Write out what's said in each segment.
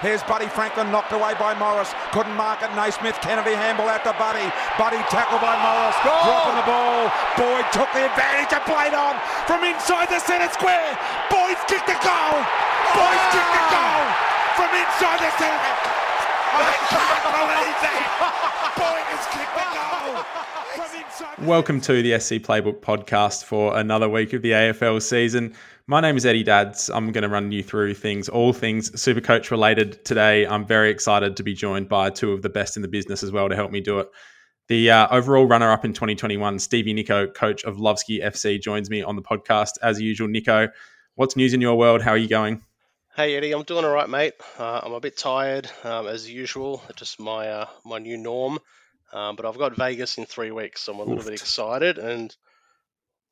Here's Buddy Franklin knocked away by Morris. Couldn't mark it. Naismith, Kennedy handball out to Buddy. Buddy tackled by Morris. Goal! Dropping the ball. Boyd took the advantage and played on from inside the centre square. Boyd's kicked the goal. Boyd's kicked the ah! goal from inside the centre. Welcome to the SC Playbook podcast for another week of the AFL season. My name is Eddie Dadds. I'm going to run you through things, all things Supercoach related today. I'm very excited to be joined by two of the best in the business as well to help me do it. The uh, overall runner up in 2021, Stevie Niko, coach of Lovesky FC, joins me on the podcast as usual. Niko, what's news in your world? How are you going? Hey Eddie, I'm doing all right, mate. Uh, I'm a bit tired um, as usual, just my uh, my new norm. Um, but I've got Vegas in three weeks, so I'm a little bit excited, and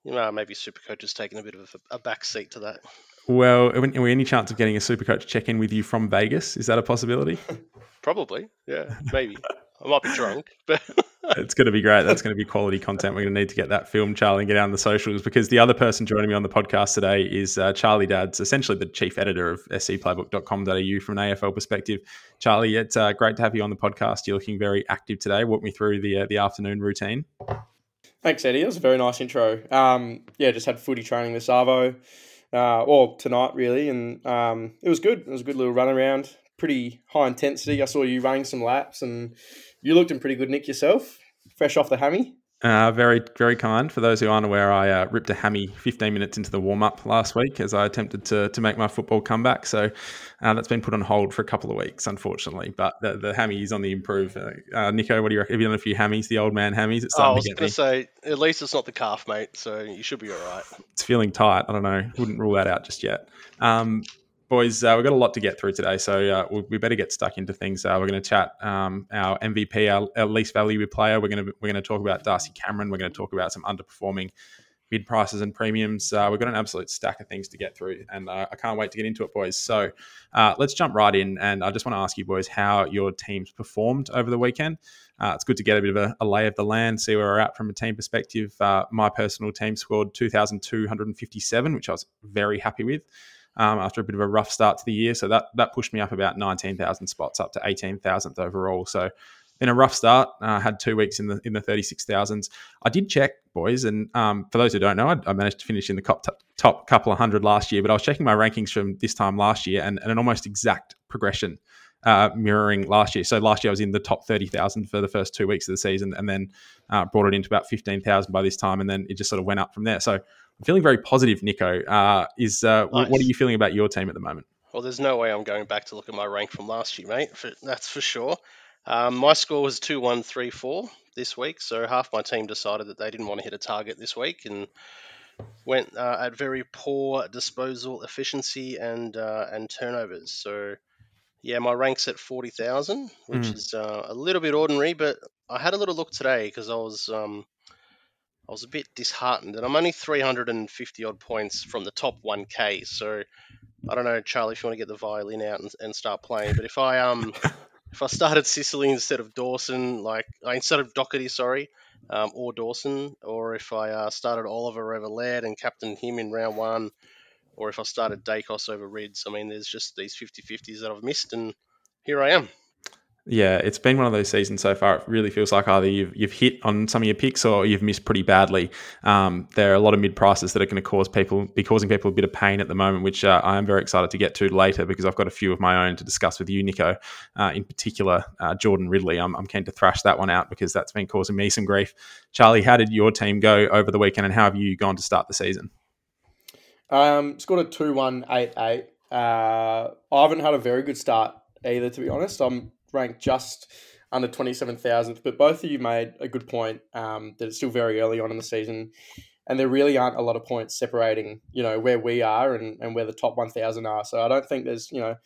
you know maybe Supercoach is taking a bit of a, a back seat to that. Well, are we any chance of getting a Supercoach check in with you from Vegas? Is that a possibility? Probably, yeah, maybe. I might be drunk, but it's going to be great. That's going to be quality content. We're going to need to get that film, Charlie, and get out on the socials because the other person joining me on the podcast today is uh, Charlie Dadds, essentially the chief editor of scplaybook.com.au from an AFL perspective. Charlie, it's uh, great to have you on the podcast. You're looking very active today. Walk me through the uh, the afternoon routine. Thanks, Eddie. That was a very nice intro. Um, yeah, just had footy training with Savo, uh, or tonight really, and um, it was good. It was a good little run around. Pretty high intensity. I saw you running some laps, and you looked in pretty good nick yourself. Fresh off the hammy. Uh, very, very kind. For those who aren't aware, I uh, ripped a hammy 15 minutes into the warm up last week as I attempted to, to make my football comeback. So uh, that's been put on hold for a couple of weeks, unfortunately. But the, the hammy is on the improve. Uh, Niko, what do you reckon? Have you done a few hammies, the old man hammies? It's oh, I starting was to going to say at least it's not the calf, mate. So you should be all right. It's feeling tight. I don't know. Wouldn't rule that out just yet. Um, boys, uh, we've got a lot to get through today, so uh, we, we better get stuck into things. Uh, we're going to chat um, our MVP, our, our least valuable player. We're going to we're going to talk about Darcy Cameron. We're going to talk about some underperforming mid prices and premiums. Uh, we've got an absolute stack of things to get through, and uh, I can't wait to get into it, boys. So uh, let's jump right in, and I just want to ask you, boys, how your teams performed over the weekend. It's good to get a bit of a, a, lay of the land, see where we're at from a team perspective. My personal team scored 2,257, which I was very happy with um, after a bit of a rough start to the year. So that that pushed me up about 19,000 spots, up to 18,000th overall. So been a rough start. Uh, had two weeks in the in the 36,000s. I did check, boys, and um, for those who don't know, I, I managed to finish in the top, top couple of hundred last year. But I was checking my rankings from this time last year, and, and an almost exact progression. Uh, mirroring last year. So last year I was in the top 30,000 for the first two weeks of the season and then uh, brought it into about 15,000 by this time. And then it just sort of went up from there. So I'm feeling very positive, Niko. Uh, is uh, nice. What are you feeling about your team at the moment? Well, there's no way I'm going back to look at my rank from last year, mate. For, that's for sure. Um, my score was two one three four this week, so half my team decided that they didn't want to hit a target this week and went uh, at very poor disposal efficiency and uh, and turnovers. So yeah, my rank's at forty thousand, which mm. is uh, a little bit ordinary, but I had a little look today because I was um, I was a bit disheartened, and I'm only 350 odd points from the top 1K. So I don't know, Charlie, if you want to get the violin out and, and start playing. But if I um if I started Sicily instead of Dawson, like uh, instead of Docherty, sorry, um, or Dawson, or if I uh, started Oliver over Laird and captained him in round one, or if I started Daicos over Rids, I mean, there's just these 50-50s that I've missed, and here I am. Yeah, it's been one of those seasons so far. It really feels like either you've, you've hit on some of your picks or you've missed pretty badly. Um, there are a lot of mid prices that are going to cause people be causing people a bit of pain at the moment, which uh, I am very excited to get to later because I've got a few of my own to discuss with you, Niko. Uh, in particular, uh, Jordan Ridley. I'm, I'm keen to thrash that one out because that's been causing me some grief. Charlie, how did your team go over the weekend, and how have you gone to start the season? Um, scored a two one eight eight. Uh, I haven't had a very good start either, to be honest. I'm ranked just under 27,000th. But both of you made a good point um, that it's still very early on in the season. And there really aren't a lot of points separating, you know, where we are and, and where the top 1,000 are. So I don't think there's, you know,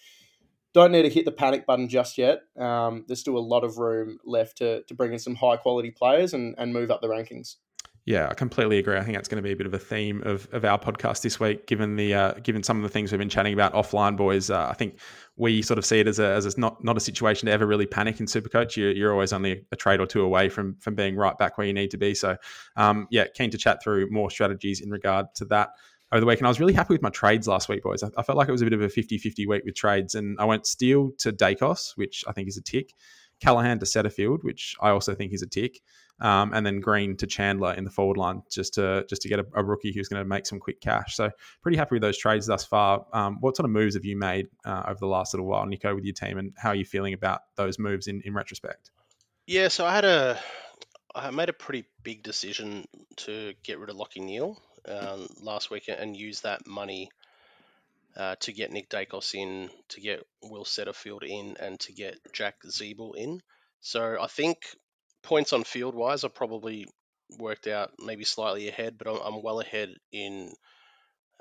don't need to hit the panic button just yet. Um, there's still a lot of room left to, to bring in some high quality players and, and move up the rankings. Yeah, I completely agree. I think that's going to be a bit of a theme of, of our podcast this week, given the uh, given some of the things we've been chatting about offline, boys. Uh, I think we sort of see it as a, as a not not a situation to ever really panic in Supercoach. You're, you're always only a trade or two away from from being right back where you need to be. So, um, yeah, keen to chat through more strategies in regard to that. over the week, and I was really happy with my trades last week, boys. I, I felt like it was a bit of a 50-50 week with trades, and I went Steele to Daicos, which I think is a tick. Callaghan to Setterfield, which I also think is a tick, um, and then Green to Chandler in the forward line just to just to get a, a rookie who's going to make some quick cash. So pretty happy with those trades thus far. Um, what sort of moves have you made uh, over the last little while, Niko, with your team, and how are you feeling about those moves in, in retrospect? Yeah, so I had a I made a pretty big decision to get rid of Lachie Neale um, last week and use that money uh, to get Nick Daicos in, to get Will Setterfield in, and to get Jack Ziebell in. So I think points on field wise, I probably worked out maybe slightly ahead, but I'm, I'm well ahead in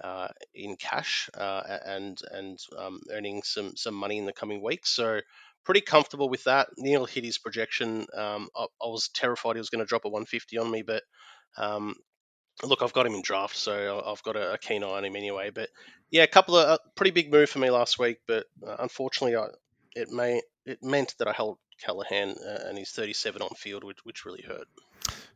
uh, in cash uh, and and um, earning some some money in the coming weeks. So pretty comfortable with that. Neale hit his projection. Um, I, I, was terrified he was going to drop a 150 on me, but um, look, I've got him in draft, so I've got a, a, keen eye on him anyway. But yeah, a couple of uh, pretty big move for me last week, but uh, unfortunately, I, it may it meant that I held Callaghan uh, and he's 37 on field, which which really hurt.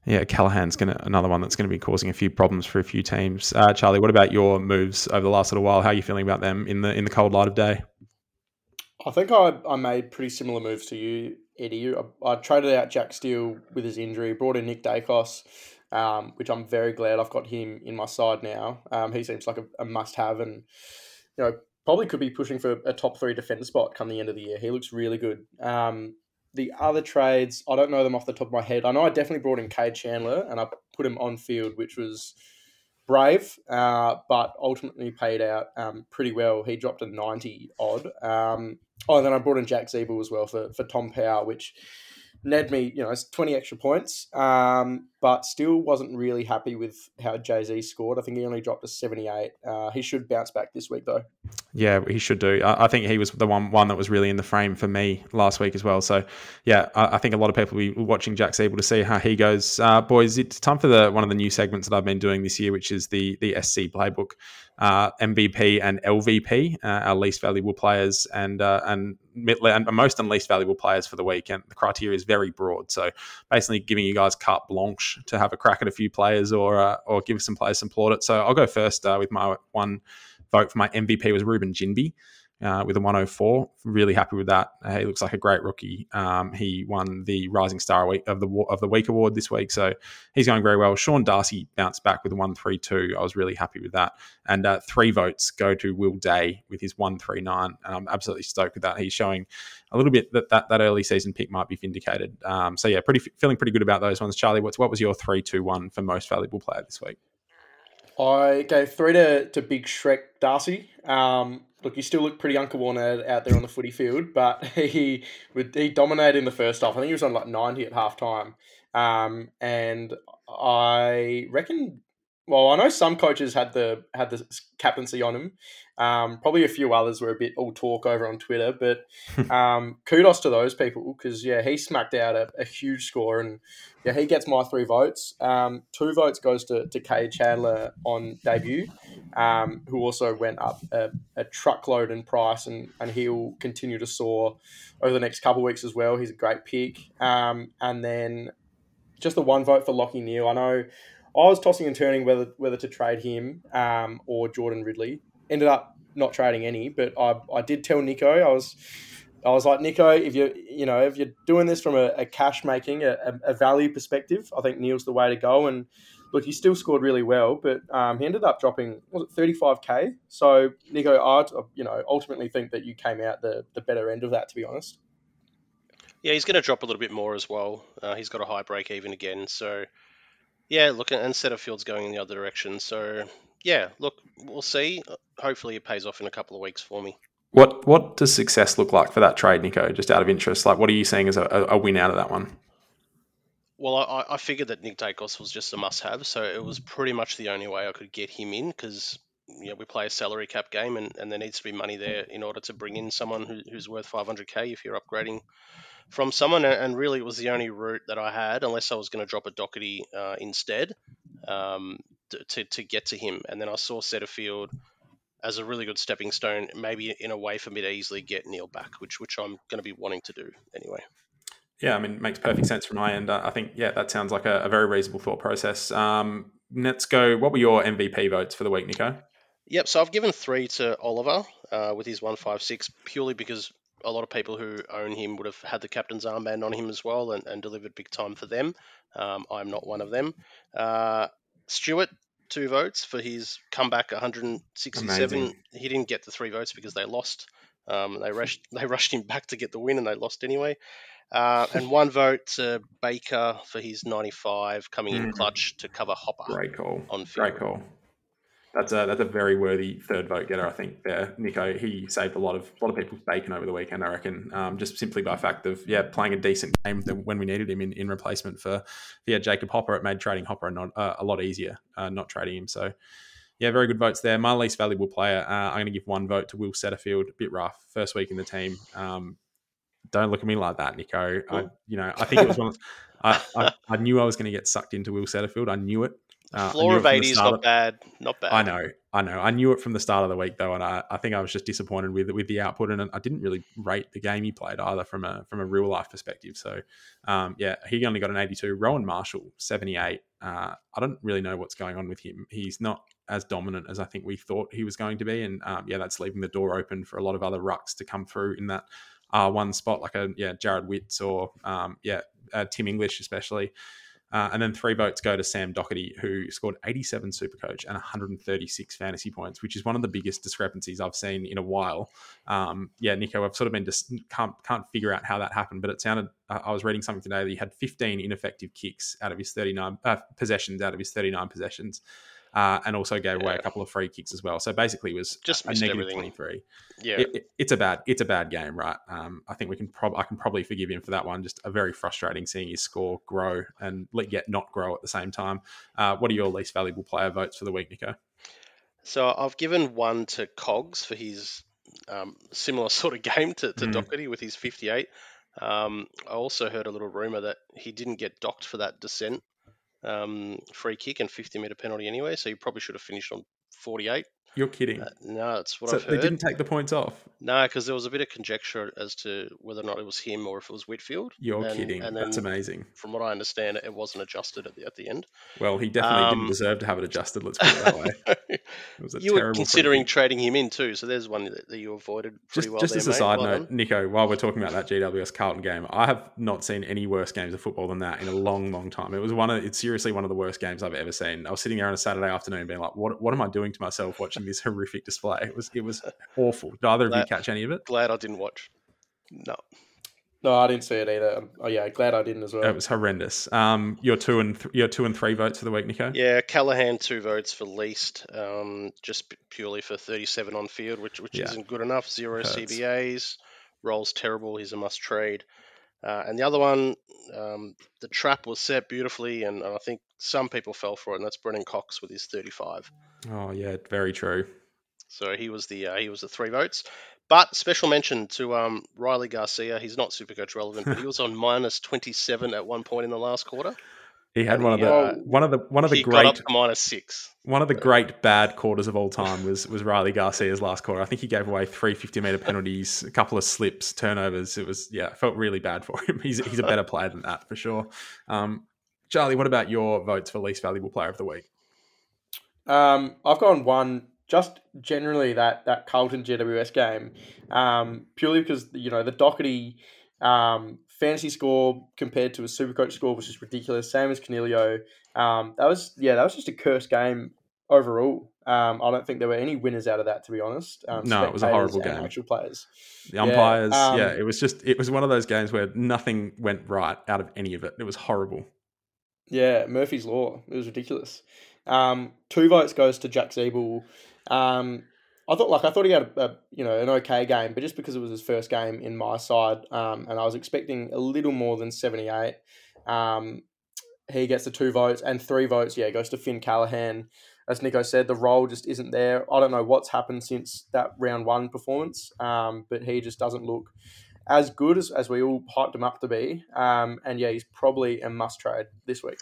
Yeah, Callaghan's going to another one that's going to be causing a few problems for a few teams. Uh, Charlie, what about your moves over the last little while? How are you feeling about them in the in the cold light of day? I think I, I made pretty similar moves to you, Eddie. I, I traded out Jack Steele with his injury, brought in Nick Daicos um, which I'm very glad I've got him in my side now. Um, he seems like a, a must have, and you know probably could be pushing for a top three defender spot come the end of the year. He looks really good. Um, the other trades, I don't know them off the top of my head. I know I definitely brought in Cade Chandler and I put him on field, which was brave, uh, but ultimately paid out um, pretty well. He dropped a 90 odd. Um, oh, and then I brought in Jack Ziebell as well for, for Tom Power, which Ned me, you know, 20 extra points, um, but still wasn't really happy with how Jay Z scored. I think he only dropped a 78. Uh, he should bounce back this week, though. Yeah, he should do. I, I, think he was the one one that was really in the frame for me last week as well. So, yeah, I, I think a lot of people will be watching Jack Ziebell to see how he goes. Uh, boys, it's time for the one of the new segments that I've been doing this year, which is the the SC playbook uh, MVP and LVP, uh, our least valuable players, and uh, and and most and least valuable players for the week. And the criteria is very broad. So basically, giving you guys carte blanche to have a crack at a few players or uh, or give some players some plaudits. So I'll go first uh, with my one vote for my MVP was Reuben Ginbey uh, with a 104. Really happy with that. Uh, he looks like a great rookie. Um, he won the Rising Star of the of the Week award this week, so he's going very well. Sean Darcy bounced back with a 132. I was really happy with that. And uh, three votes go to Will Day with his 139, and I'm absolutely stoked with that. He's showing a little bit that that, that early season pick might be vindicated. Um, so yeah, pretty feeling pretty good about those ones. Charlie, what's what was your three two one for most valuable player this week? I gave three to, to Big Shrek Darcy. Um, look, he still looked pretty uncoordinated out there on the footy field, but he he dominated in the first half. I think he was on like 90 at half time. Um, and I reckon well, I know some coaches had the had the captaincy on him. Um, probably a few others were a bit all talk over on Twitter, but um, kudos to those people because yeah, he smacked out a, a, huge score, and yeah, he gets my three votes. Um, two votes goes to to Cade Chandler on debut, um, who also went up a, a, truckload in price, and and he'll continue to soar over the next couple of weeks as well. He's a great pick, um, and then just the one vote for Lachie Neale. I know I was tossing and turning whether whether to trade him um, or Jordan Ridley. Ended up not trading any, but I, I did tell Niko I was I was like Niko, if you you know if you're doing this from a, a cash making a, a, value perspective, I think Neale's the way to go. And look, he still scored really well, but um, he ended up dropping was it 35k. So Niko, I you know ultimately think that you came out the the better end of that, to be honest. Yeah, he's going to drop a little bit more as well. Uh, he's got a high break even again, so yeah, look, and Setterfield's going in the other direction. So, yeah, look, we'll see. Hopefully, it pays off in a couple of weeks for me. What What does success look like for that trade, Niko? Just out of interest, like what are you seeing as a, a win out of that one? Well, I, I figured that Nick Daicos was just a must-have, so it was pretty much the only way I could get him in because you know, we play a salary cap game, and, and there needs to be money there in order to bring in someone who, who's worth 500k if you're upgrading from someone, and really it was the only route that I had, unless I was going to drop a Docherty uh, instead um, to, to get to him. And then I saw Setterfield as a really good stepping stone, maybe in a way for me to easily get Neale back, which which I'm going to be wanting to do anyway. Yeah, I mean, it makes perfect sense from my end. I think, yeah, that sounds like a, a very reasonable thought process. Um, let's go. What were your MVP votes for the week, Niko? Yep. So I've given three to Oliver uh, with his one five six purely because a lot of people who own him would have had the captain's armband on him as well and, and delivered big time for them. Um, I'm not one of them. Uh, Stewart, two votes for his comeback 167. Amazing. He didn't get the three votes because they lost. Um, they rushed they rushed him back to get the win and they lost anyway. Uh, and one vote to Baker for his 95 coming in Mm. clutch to cover Hopper Great call. on field. Great call. That's a that's a very worthy third vote getter, I think. There, Niko, he saved a lot of a lot of people's bacon over the weekend, I reckon. Um, just simply by fact of yeah, playing a decent game when we needed him in, in replacement for yeah Jacob Hopper, it made trading Hopper not, uh, a lot easier, uh, not trading him. So yeah, very good votes there. My least valuable player, uh, I'm going to give one vote to Will Setterfield. A bit rough, first week in the team. Um, don't look at me like that, Niko. I, you know, I think it was one. Of, I, I I knew I was going to get sucked into Will Setterfield. I knew it. Uh, I Floor of 80 is not bad. Not bad. I know, I know. I knew it from the start of the week though, and I, I think I was just disappointed with with the output, and I didn't really rate the game he played either from a from a real life perspective. So, um, yeah, he only got an eighty two. Rowan Marshall seventy eight. Uh, I don't really know what's going on with him. He's not as dominant as I think we thought he was going to be, and um, yeah, that's leaving the door open for a lot of other rucks to come through in that uh, one spot, like a yeah Jarrod Witts or um, yeah uh, Tim English especially. Uh, and then three votes go to Sam Docherty, who scored 87 Supercoach and 136 fantasy points, which is one of the biggest discrepancies I've seen in a while. Um, yeah, Niko, I've sort of been just can't can't figure out how that happened, but it sounded. Uh, I was reading something today that he had 15 ineffective kicks out of his 39 uh, possessions out of his 39 possessions. Uh, and also gave away a couple of free kicks as well. So basically, it was Just a negative everything. 23 Yeah. it, it- it's a bad it's a bad game, right? Um, I think we can prob I can probably forgive him for that one. Just a very frustrating seeing his score grow and yet not grow at the same time. Uh, what are your least valuable player votes for the week, Niko? So I've given one to Cogs for his um, similar sort of game to, to Mm. Docherty with his 58. Um, I also heard a little rumor that he didn't get docked for that descent um, free kick and 50 meter penalty anyway, so he probably should have finished on 48. You're kidding. Uh, no, that's what so I've heard. they didn't take the points off. No, because there was a bit of conjecture as to whether or not it was him or if it was Whitfield. You're And- kidding. and That's amazing. From what I understand, it wasn't adjusted at the, at the end. Well, he definitely Um, didn't deserve to have it adjusted. Let's put it that way. It was a you were considering kick. trading him in too, so there's one that, that you avoided pretty Just, well. just there, as a mate. side Well note, done. Niko, while we're talking about that GWS Carlton game, I have not seen any worse games of football than that in a long, long time. It was one of, it's seriously one of the worst games I've ever seen. I was sitting there on a Saturday afternoon, being like, "What, what am I doing to myself watching this horrific display?" It was, it was awful. Did either of you catch any of it? Glad I didn't watch. No. No, I didn't see it either. Oh yeah, glad I didn't as well. It was horrendous. Um, your two and th- your two and three votes for the week, Niko. Yeah, Callaghan two votes for least, um, just purely for 37 on field, which which Yeah. isn't good enough. Zero Hurts. CBAs, rolls terrible. He's a must trade. Uh, and the other one, um, the trap was set beautifully, and I think some people fell for it, and that's Brennan Cox with his 35. Oh yeah, very true. So he was the uh, he was the three votes. But special mention to um, Riley Garcia. He's not Supercoach relevant, but he was on minus 27 at one point in the last quarter. He had one of the uh, one of the one of the he got great up to minus six. One of the great bad quarters of all time was was Riley Garcia's last quarter. I think he gave away three 50 meter penalties, a couple of slips, turnovers. It was yeah, felt really bad for him. He's he's a better player than that for sure. Um, Charlie, what about your votes for least valuable player of the week? Um, I've gone one just generally that that Carlton GWS game, um, purely because you know the Docherty um, fantasy score compared to a Supercoach score was just ridiculous. Same as Coniglio. Um, that was yeah, that was just a cursed game overall. Um, I don't think there were any winners out of that, to be honest. Um, No, it was a horrible game. Actual players. The umpires, um, yeah, it was just it was one of those games where nothing went right out of any of it. It was horrible. Yeah, Murphy's Law. It was ridiculous. Um, two votes goes to Jack Ziebell. I thought like I thought he had a, a you know an okay game, but just because it was his first game in my side, um, and I was expecting a little more than seventy eight. Um, he gets the two votes and three votes. Yeah, goes to Finn Callaghan. As Niko said, the role just isn't there. I don't know what's happened since that round one performance, um, but he just doesn't look as good as, as we all hyped him up to be. Um, and yeah, he's probably a must trade this week.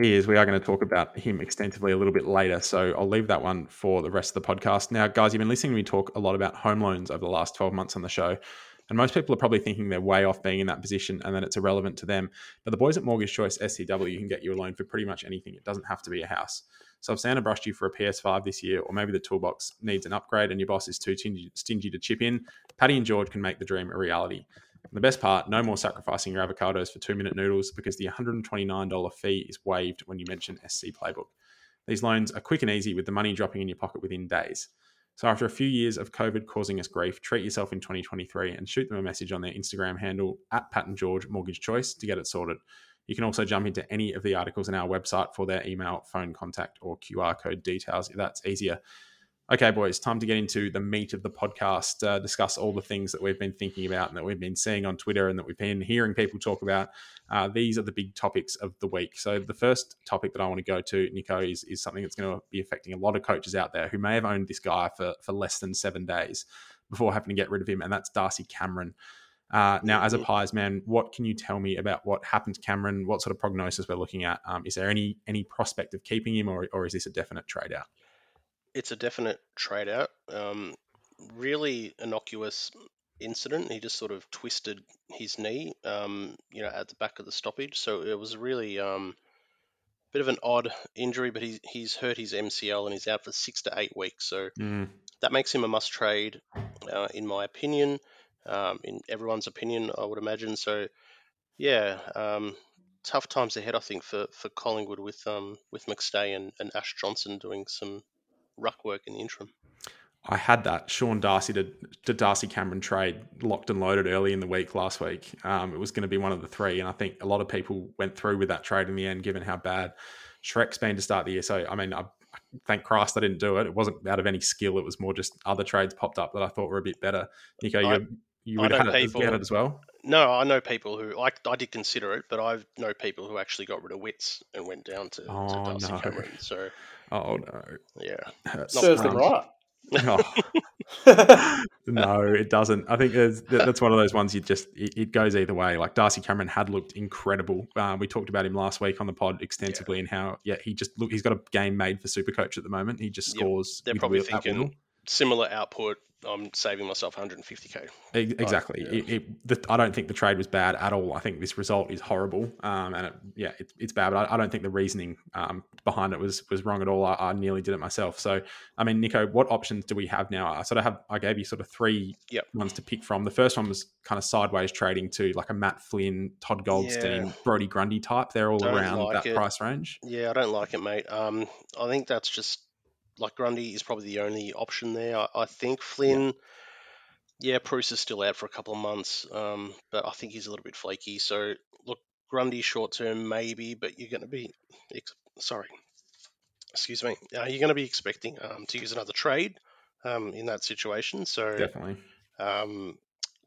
He is. We are going to talk about him extensively a little bit later. So I'll leave that one for the rest of the podcast. Now, guys, you've been listening to me talk a lot about home loans over the last 12 months on the show. And most people are probably thinking they're way off being in that position and that it's irrelevant to them. But the boys at Mortgage Choice SCW can get you a loan for pretty much anything. It doesn't have to be a house. So if Santa brushed you for a PS5 this year, or maybe the toolbox needs an upgrade and your boss is too stingy, to chip in, Paddy and George can make the dream a reality. The best part, no more sacrificing your avocados for two minute noodles because the $129 fee is waived when you mention SC Playbook. These loans are quick and easy with the money dropping in your pocket within days. So after a few years of COVID causing us grief, treat yourself in 2023 and shoot them a message on their Instagram handle at Pat and George Mortgage Choice to get it sorted. You can also jump into any of the articles on our website for their email, phone contact, or QR code details if that's easier. Okay, boys, time to get into the meat of the podcast, uh, discuss all the things that we've been thinking about and that we've been seeing on Twitter and that we've been hearing people talk about. Uh, these are the big topics of the week. So, the first topic that I want to go to, Niko, is, is something that's going to be affecting a lot of coaches out there who may have owned this guy for, for less than seven days before having to get rid of him, and that's Darcy Cameron. Uh, now, as a Pies man, what can you tell me about what happened to Cameron? What sort of prognosis we're looking at? Um, is there any any prospect of keeping him, or, or is this a definite trade out? It's a definite trade out. Um, really innocuous incident. He just sort of twisted his knee, um, you know, at the back of the stoppage. So it was really um, a bit of an odd injury, but he's he's hurt his MCL and he's out for six to eight weeks. So Mm. that makes him a must trade, uh, in my opinion, um, in everyone's opinion, I would imagine. So yeah, um, tough times ahead, I think, for, for Collingwood with um, with McStay and, and Ash Johnson doing some ruck work in the interim. I had that Sean Darcy to, to Darcy Cameron trade locked and loaded early in the week last week. Um, it was going to be one of the three, and I think a lot of people went through with that trade in the end, given how bad Shrek's been to start the year. So, I mean, I, thank Christ I didn't do it. It wasn't out of any skill. It was more just other trades popped up that I thought were a bit better. Niko, I- you, you would have had it, people- it as well. No, I know people who I, I did consider it, but I know people who actually got rid of Witts and went down to, Oh, to Darcy no. Cameron. So Oh no, yeah. Serves them Um, right. Oh, no, it doesn't. I think that's one of those ones you just it, it goes either way. Like Darcy Cameron had looked incredible. Uh, we talked about him last week on the pod extensively and how yeah he just look he's got a game made for Supercoach at the moment. He just Yep. scores. they're probably will- at will. thinking similar output. I'm saving myself 150k. Exactly. yeah. It, it, the, I don't think the trade was bad at all. I think this result is horrible, um, and it, yeah, it, it's bad. But I, I don't think the reasoning um, behind it was was wrong at all. I, I nearly did it myself. So, I mean, Niko, what options do we have now? I sort of have. I gave you sort of three Yep. ones to pick from. The first one was kind of sideways trading to like a Matt Flynn, Todd Goldstein, Yeah. Brodie Grundy type. They're all Don't around like that price range. Yeah, I don't like it, mate. Um, I think that's just like Grundy is probably the only option there. I, I think Flynn. Yeah, Bruce is still out for a couple of months, um, but I think he's a little bit flaky. So look, Grundy short term maybe, but you're going to be ex- sorry, excuse me. Uh, you're going to be expecting um, to use another trade um, in that situation. So Definitely. um,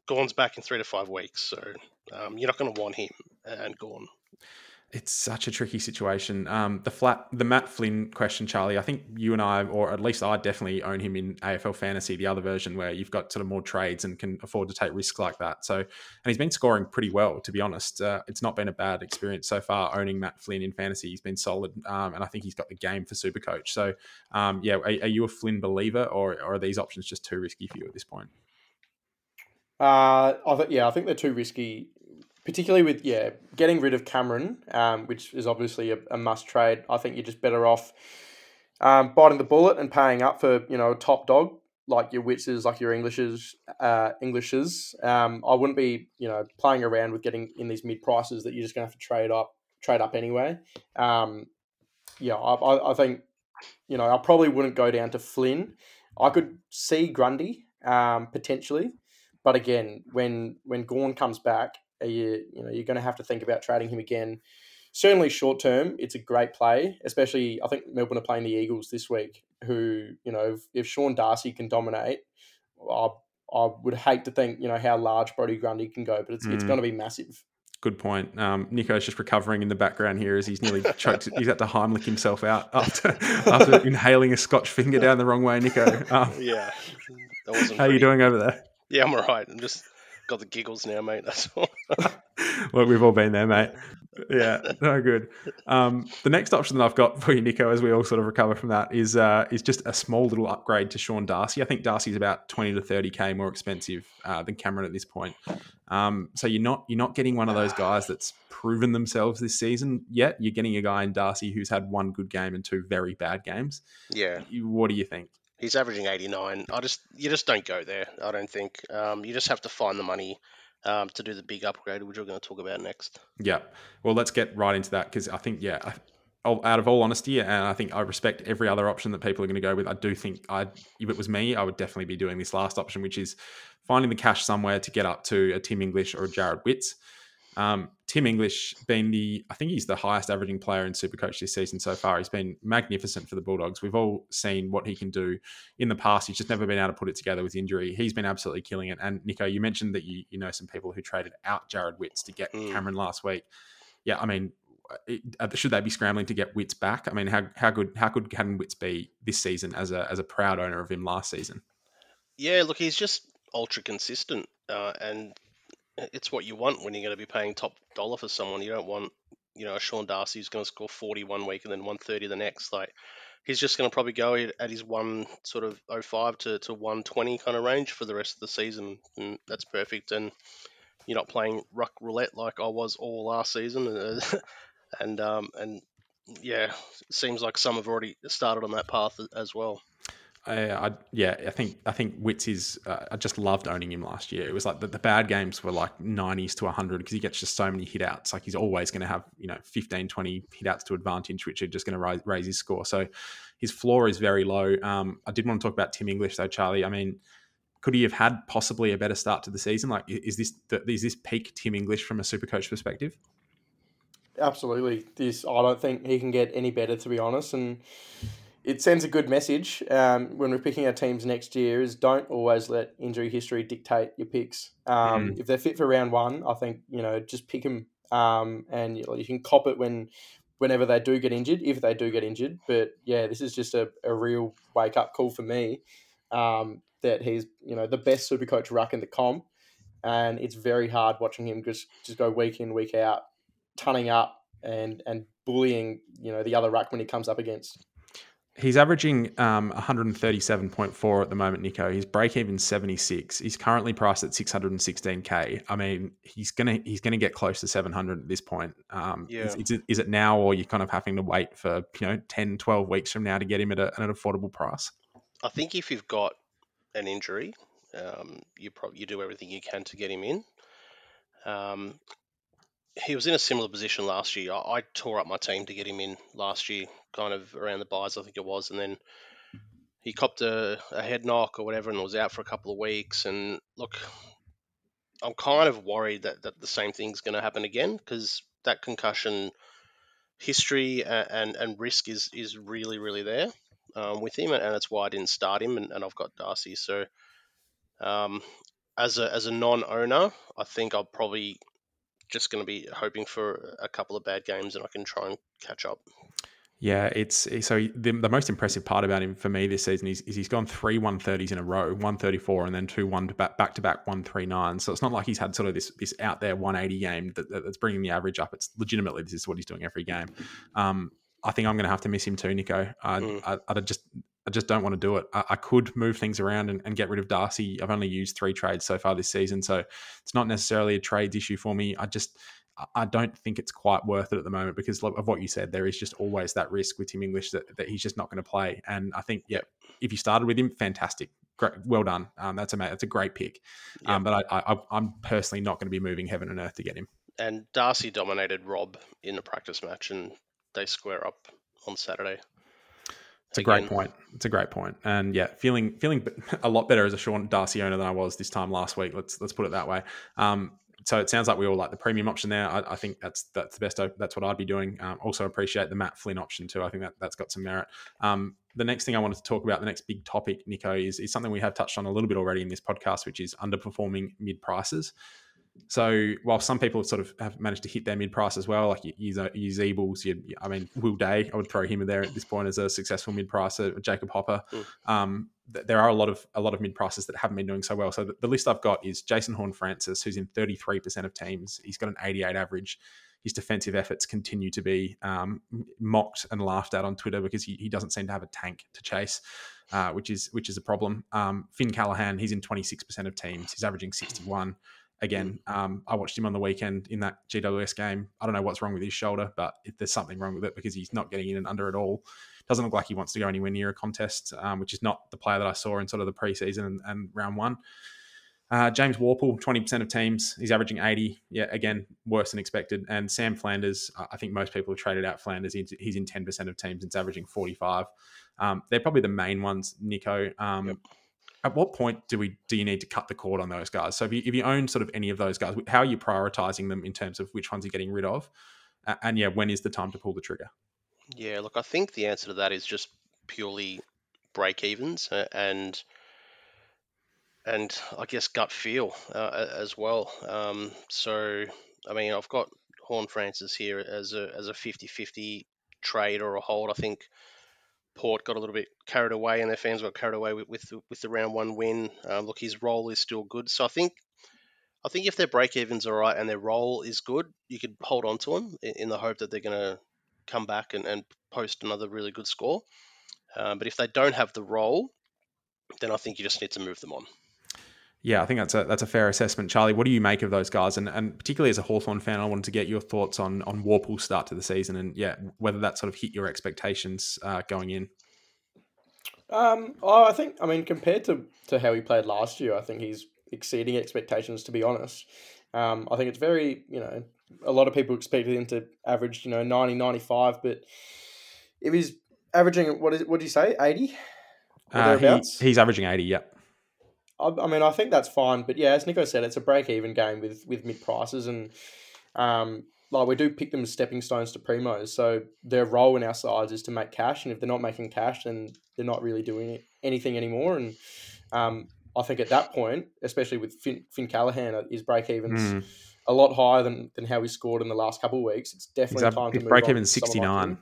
Gawn's back in three to five weeks, so um, you're not going to want him and Gawn. It's such a tricky situation. Um, the flat, the Matt Flynn question, Charlie. I think you and I, or at least I, definitely own him in AFL Fantasy, the other version where you've got sort of more trades and can afford to take risks like that. So, and he's been scoring pretty well, to be honest. Uh, it's not been a bad experience so far owning Matt Flynn in fantasy. He's been solid, um, and I think he's got the game for Super Coach. So, um, yeah, are, are you a Flynn believer, or, or are these options just too risky for you at this point? Uh, I th- yeah, I think they're too risky, particularly with yeah getting rid of Cameron, um, which is obviously a, a must trade. I think you're just better off um, biting the bullet and paying up for you know a top dog like your Witzes, like your Englishes, uh, Englishes. Um, I wouldn't be you know playing around with getting in these mid prices that you're just gonna have to trade up trade up anyway. Um, yeah, I, I, I think you know I probably wouldn't go down to Flynn. I could see Grundy um, potentially. But again, when when Gawn comes back, are you you know you're going to have to think about trading him again. Certainly, short term, it's a great play. Especially, I think Melbourne are playing the Eagles this week. Who you know, if, if Sean Darcy can dominate, I I would hate to think you know how large Brodie Grundy can go, but it's it's Mm. going to be massive. Good point. Um, Niko's just recovering in the background here as he's nearly choked. He's had to Heimlich himself out after after inhaling a Scotch finger down the wrong way. Niko, um, Yeah, that wasn't. how are you doing over there? Yeah, I'm alright. I'm just got the giggles now, mate. That's all. Look, we've all been there, mate. Yeah, no good. Um, the next option that I've got for you, Niko, as we all sort of recover from that, is uh, is just a small little upgrade to Sean Darcy. I think Darcy's about twenty to thirty k more expensive uh, than Cameron at this point. Um, so you're not you're not getting one of those guys that's proven themselves this season yet. You're getting a guy in Darcy who's had one good game and two very bad games. Yeah. What do you think? He's averaging 89. I just you just don't go there. I don't think. Um, you just have to find the money um, to do the big upgrade, which we're going to talk about next. Yeah. Well, let's get right into that because I think, yeah, I, out of all honesty, and I think I respect every other option that people are going to go with. I do think I, if it was me, I would definitely be doing this last option, which is finding the cash somewhere to get up to a Tim English or a Jarrod Witts. Um, Tim English being the, I think he's the highest averaging player in Supercoach this season so far. He's been magnificent for the Bulldogs. We've all seen what he can do in the past. He's just never been able to put it together with injury. He's been absolutely killing it. And Niko, you mentioned that you you know some people who traded out Jarrod Witts to get Mm. Cameron last week. Yeah, I mean, uh, should they be scrambling to get Witts back? I mean, how how good how good can Witts be this season as a as a proud owner of him last season? Yeah, look, he's just ultra consistent, uh, and it's what you want when you're going to be paying top dollar for someone. You don't want, you know, Sean Darcy who's going to score 40 one week and then 130 the next. Like, he's just going to probably go at at his one sort of 05 to, to 120 kind of range for the rest of the season. And that's perfect. And you're not playing ruck roulette like I was all last season. uh, and, um, and yeah, seems like some have already started on that path as well. I, I yeah, I think I think Witts is. Uh, I just loved owning him last year. It was like the, the bad games were like 90s to 100 because he gets just so many hit outs. Like he's always going to have you know 15, 20 hit outs to advantage, which are just going to raise, raise his score. So his floor is very low. Um, I did want to talk about Tim English though, Charlie. I mean, could he have had possibly a better start to the season? Like, is this is this peak Tim English from a super coach perspective? Absolutely. This I don't think he can get any better to be honest, and it sends a good message um, when we're picking our teams next year. Is don't always let injury history dictate your picks. Um, If they're fit for round one, I think you know just pick them, um, and you, you can cop it when whenever they do get injured, if they do get injured. But yeah, this is just a, a real wake up call for me. Um, that he's you know the best super coach ruck in the comp, and it's very hard watching him just just go week in week out tunning up and and bullying you know the other ruck when he comes up against. He's averaging um, 137.4 at the moment, Niko. His break even 76. He's currently priced at 616k. I mean, he's gonna he's gonna get close to 700 at this point. Um, Yeah. is, is it now, or you're kind of having to wait for you know 10, 12 weeks from now to get him at, a, at an affordable price? I think if you've got an injury, um, you probably you do everything you can to get him in. Um, he was in a similar position last year. I, I tore up my team to get him in last year, kind of around the buys, I think it was, and then he copped a, a head knock or whatever and was out for a couple of weeks. And look, I'm kind of worried that, that the same thing's going to happen again because that concussion history and, and, and risk is, is really, really there um, with him, and that's why I didn't start him, and, and I've got Darcy. So, um, as a as a non-owner, I think I'll probably just going to be hoping for a couple of bad games, and I can try and catch up. Yeah, it's so the, the most impressive part about him for me this season is, is he's gone three 130s in a row, 134 and then two one back back to back 139. So it's not like he's had sort of this this out there 180 game that, that's bringing the average up. It's legitimately this is what he's doing every game. Um, I think I'm going to have to miss him too, Niko. I, Mm. I, I just I just don't want to do it. I, I could move things around and, and get rid of Darcy. I've only used three trades so far this season, so it's not necessarily a trades issue for me. I just I- don't think it's quite worth it at the moment because of what you said. There is just always that risk with Tim English that, that he's just not going to play. And I think, yeah, if you started with him, fantastic, great, well done. Um, that's a that's a great pick. Yeah. Um, but I, I, I'm personally not going to be moving heaven and earth to get him. And Darcy dominated Rob in the practice match, and they square up on Saturday. It's a great point. It's a great point. And yeah, feeling feeling a lot better as a Sean Darcy owner than I was this time last week. Let's let's put it that way. Um, so it sounds like we all like the premium option there. I, I think that's that's the best. That's what I'd be doing. Um, also appreciate the Matt Flynn option too. I think that that's got some merit. Um, the next thing I wanted to talk about, the next big topic, Niko, is, is something we have touched on a little bit already in this podcast, which is underperforming mid prices. So while some people sort of have managed to hit their mid price as well, like you use use Ebles, you, I mean Will Day, I would throw him in there at this point as a successful mid pricer. Jacob Hopper. Mm. Um, th- there are a lot of a lot of mid prices that haven't been doing so well. So the, the list I've got is Jason Horne-Francis, who's in thirty three percent of teams. He's got an eighty eight average his defensive efforts continue to be um, mocked and laughed at on Twitter because he, he doesn't seem to have a tank to chase, uh, which is which is a problem. Um, Finn Callaghan, he's in 26% of teams. He's averaging 61. Again, um, I watched him on the weekend in that GWS game. I don't know what's wrong with his shoulder, but there's something wrong with it because he's not getting in and under at all. Doesn't look like he wants to go anywhere near a contest, um, which is not the player that I saw in sort of the preseason and, and round one. Uh, James Worpel, 20% of teams. He's averaging 80. Yeah, again, worse than expected. And Sam Flanders, I think most people have traded out Flanders. He's in 10% of teams and it's averaging 45. Um, they're probably the main ones, Niko. Um, yep. At what point do we do you need to cut the cord on those guys? So if you, if you own sort of any of those guys, how are you prioritizing them in terms of which ones you're getting rid of? Uh, and yeah, when is the time to pull the trigger? Yeah, look, I think the answer to that is just purely break evens uh, and – and I guess gut feel uh, as well. Um, so, I mean, I've got Horne-Francis here as a as a 50-50 trade or a hold. I think Port got a little bit carried away, and their fans got carried away with with, with the round one win. Um, look, his role is still good, so I think. I think if their break evens are right and their role is good, you could hold on to them in, in the hope that they're going to come back and, and post another really good score. Um, but if they don't have the role, then I think you just need to move them on. Yeah, I think that's a that's a fair assessment, Charlie. What do you make of those guys? And and particularly as a Hawthorn fan, I wanted to get your thoughts on on Worpel's start to the season, and yeah, whether that sort of hit your expectations uh, going in. Um, oh, I think I mean compared to to how he played last year, I think he's exceeding expectations. To be honest, um, I think it's very you know a lot of people expected him to average you know 90, 95, but if he's averaging what is what do you say eighty? Uh, he, he's averaging eighty. Yep. I, I, mean, I think that's fine, but yeah, as Niko said, it's a break-even game with with mid prices, and um, like we do pick them as stepping stones to primos. So their role in our sides is to make cash, and if they're not making cash, then they're not really doing anything anymore. And um, I think at that point, especially with Finn, Finn Callaghan, uh, his break evens mm. a lot higher than, than how he scored in the last couple of weeks. It's definitely time to move break even sixty nine.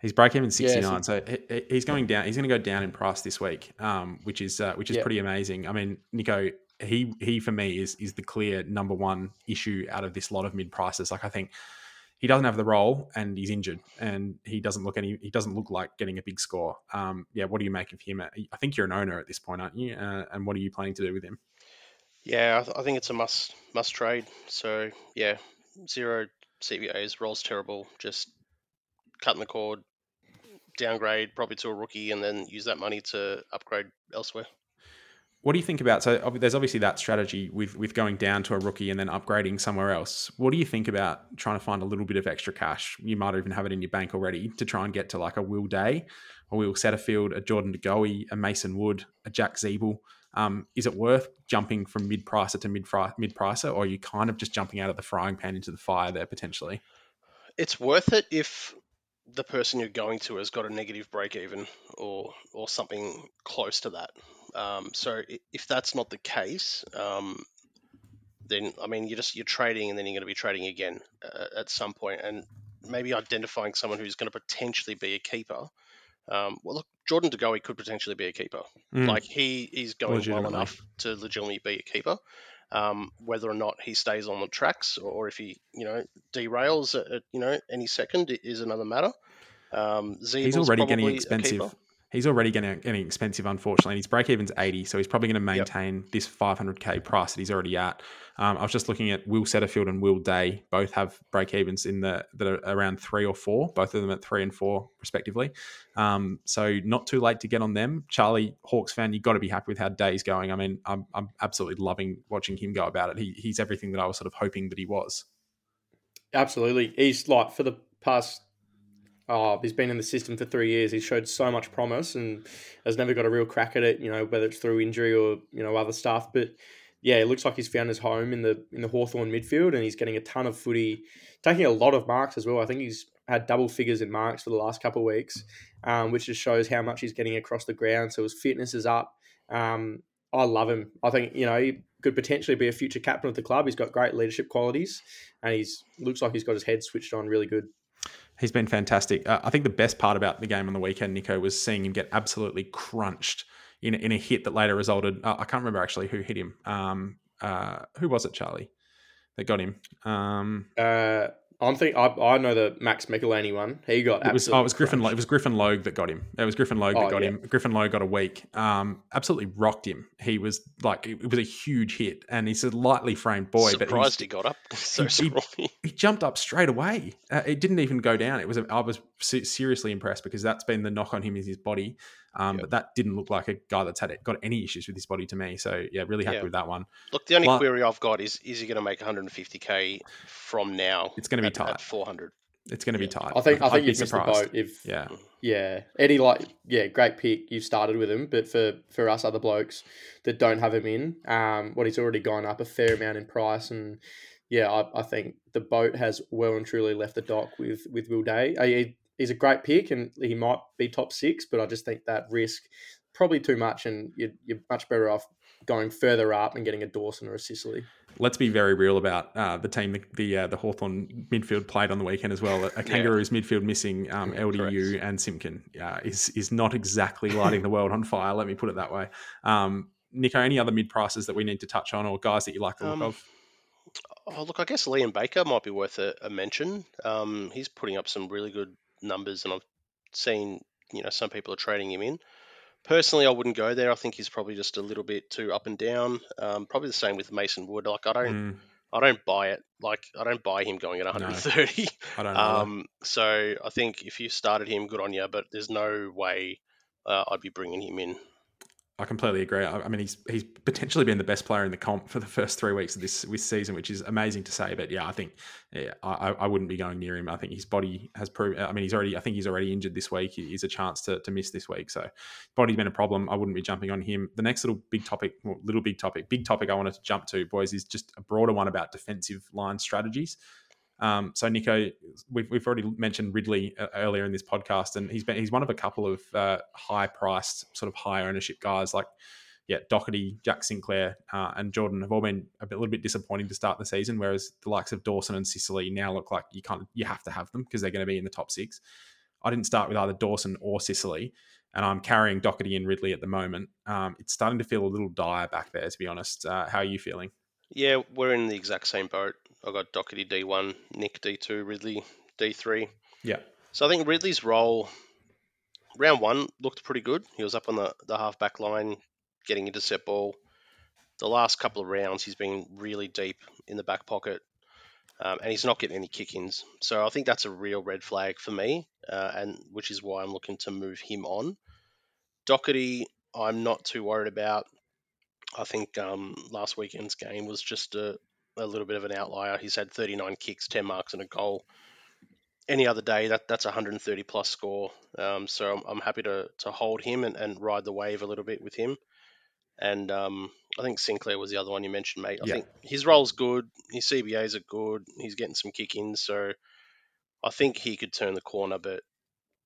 He's break even sixty nine, yeah, so, so he's going down. He's going to go down in price this week, um, which is uh, which is pretty amazing. I mean, Niko, he he for me is is the clear number one issue out of this lot of mid prices. Like I think he doesn't have the role and he's injured and he doesn't look any he doesn't look like getting a big score. Um, yeah, what do you make of him? I think you're an owner at this point, aren't you? Uh, and what are you planning to do with him? Yeah, I think it's a must must trade. So yeah, zero CBAs, rolls terrible. Just cutting the cord, downgrade probably to a rookie, and then use that money to upgrade elsewhere. What do you think about? So there's obviously that strategy with with going down to a rookie and then upgrading somewhere else. What do you think about trying to find a little bit of extra cash? You might even have it in your bank already to try and get to like a Will Day, a Will Setterfield, a Jordan De Goey, a Mason Wood, a Jack Ziebell. Um, is it worth jumping from mid pricer to mid mid pricer, or are you kind of just jumping out of the frying pan into the fire there potentially? It's worth it if the person you're going to has got a negative break even or or something close to that. Um, so if that's not the case, um, then I mean you're just you're trading and then you're going to be trading again uh, at some point, and maybe identifying someone who's going to potentially be a keeper. Um, well, look, Jordan De Goey could potentially be a keeper. Mm. Like he is going well enough to legitimately be a keeper. Um, whether or not he stays on the tracks or, or if he, you know, derails at, at, you know any second is another matter. Um, he's already getting expensive. He's already getting, getting expensive, unfortunately. And His break even's 80, so he's probably going to maintain yep. this 500k price that he's already at. Um, I was just looking at Will Setterfield and Will Day. Both have break evens in the that are around three or four. Both of them at three and four, respectively. Um, so not too late to get on them. Charlie Hawks fan, you've got to be happy with how Day's going. I mean, I'm, I'm absolutely loving watching him go about it. He, he's everything that I was sort of hoping that he was. Absolutely, he's like for the past oh, he's been in the system for three years. He's showed so much promise and has never got a real crack at it. You know, whether it's through injury or you know other stuff. But yeah, it looks like he's found his home in the in the Hawthorn midfield, and he's getting a ton of footy, taking a lot of marks as well. I think he's had double figures in marks for the last couple of weeks, um, which just shows how much he's getting across the ground. So his fitness is up. Um, I love him. I think you know he could potentially be a future captain of the club. He's got great leadership qualities, and he's looks like he's got his head switched on really good. He's been fantastic. Uh, I think the best part about the game on the weekend, Niko, was seeing him get absolutely crunched in, in a hit that later resulted. Uh, I can't remember actually who hit him. Um, uh, who was it, Charlie, that got him? Um, uh, I'm think I, I know the Max Michalanney one. He got it was oh it was Griffin it was Griffin Logue that got him. It was Griffin Logue oh, that got yeah. him. Griffin Logue got a week. Um, absolutely rocked him. He was like it was a huge hit, and he's a lightly framed boy. Surprised but he got up so he, he, he, jumped up straight away. Uh, it didn't even go down. It was a, I was seriously impressed because that's been the knock on him is his body. Um, yep. But that didn't look like a guy that's had it, got any issues with his body to me. So yeah, really happy yeah. with that one. Look, the only La- query I've got is: is he going to make 150k from now? It's going to be at, tight. At 400. It's going to yeah. be tight. I think I think you'd miss the boat if yeah yeah Eddie like yeah great pick you started with him but for for us other blokes that don't have him in um what he's already gone up a fair amount in price and yeah I, I think the boat has well and truly left the dock with with Will Day he, he's a great pick and he might be top six but I just think that risk probably too much, and you're, you're much better off going further up and getting a Dawson or a Sicily. Let's be very real about uh, the team. The the, uh, the Hawthorn midfield played on the weekend as well. A Kangaroos yeah. midfield missing um, LDU Correct. and Simpkin uh, is is not exactly lighting the world on fire. Let me put it that way. Um, Niko, any other mid prices that we need to touch on, or guys that you like the um, look of? Oh, look, I guess Liam Baker might be worth a, a mention. Um, he's putting up some really good numbers, and I've seen you know some people are trading him in. Personally, I wouldn't go there. I think he's probably just a little bit too up and down. Um, probably the same with Mason Wood. Like I don't, mm. I don't buy it. Like I don't buy him going at 130. No, I don't. um, so I think if you started him, good on you. But there's no way uh, I'd be bringing him in. I completely agree. I, I, mean, he's he's potentially been the best player in the comp for the first three weeks of this this season, which is amazing to say. But yeah, I think yeah, I, I wouldn't be going near him. I think his body has proved. I mean, he's already. I think he's already injured this week. He's a chance to, to miss this week. So, body's been a problem. I wouldn't be jumping on him. The next little big topic, well, little big topic, big topic I wanted to jump to, boys, is just a broader one about defensive line strategies. Um, so Niko, we've, we've already mentioned Ridley uh, earlier in this podcast, and he's been he's one of a couple of uh, high priced, sort of high ownership guys like yeah, Docherty, Jack Sinclair, uh, and Jordan have all been a, bit, a little bit disappointing to start the season. Whereas the likes of Dawson and Sicily now look like you can't you have to have them because they're going to be in the top six. I didn't start with either Dawson or Sicily, and I'm carrying Docherty and Ridley at the moment. Um, it's starting to feel a little dire back there, to be honest. Uh, how are you feeling? Yeah, we're in the exact same boat. I got Docherty D1, Nick D2, Ridley D3. Yeah. So I think Ridley's role round one looked pretty good. He was up on the, the half back line, getting intercept ball. The last couple of rounds, he's been really deep in the back pocket, um, and he's not getting any kick-ins. So I think that's a real red flag for me, uh, and which is why I'm looking to move him on. Docherty, I'm not too worried about. I think um, last weekend's game was just a, a little bit of an outlier. He's had 39 kicks, 10 marks, and a goal. Any other day, that that's a 130 plus score. Um, so I'm, I'm, happy to to hold him and, and ride the wave a little bit with him. And um, I think Sinclair was the other one you mentioned, mate. I yeah. think his role's good. His CBAs are good. He's getting some kick ins. So I think he could turn the corner, but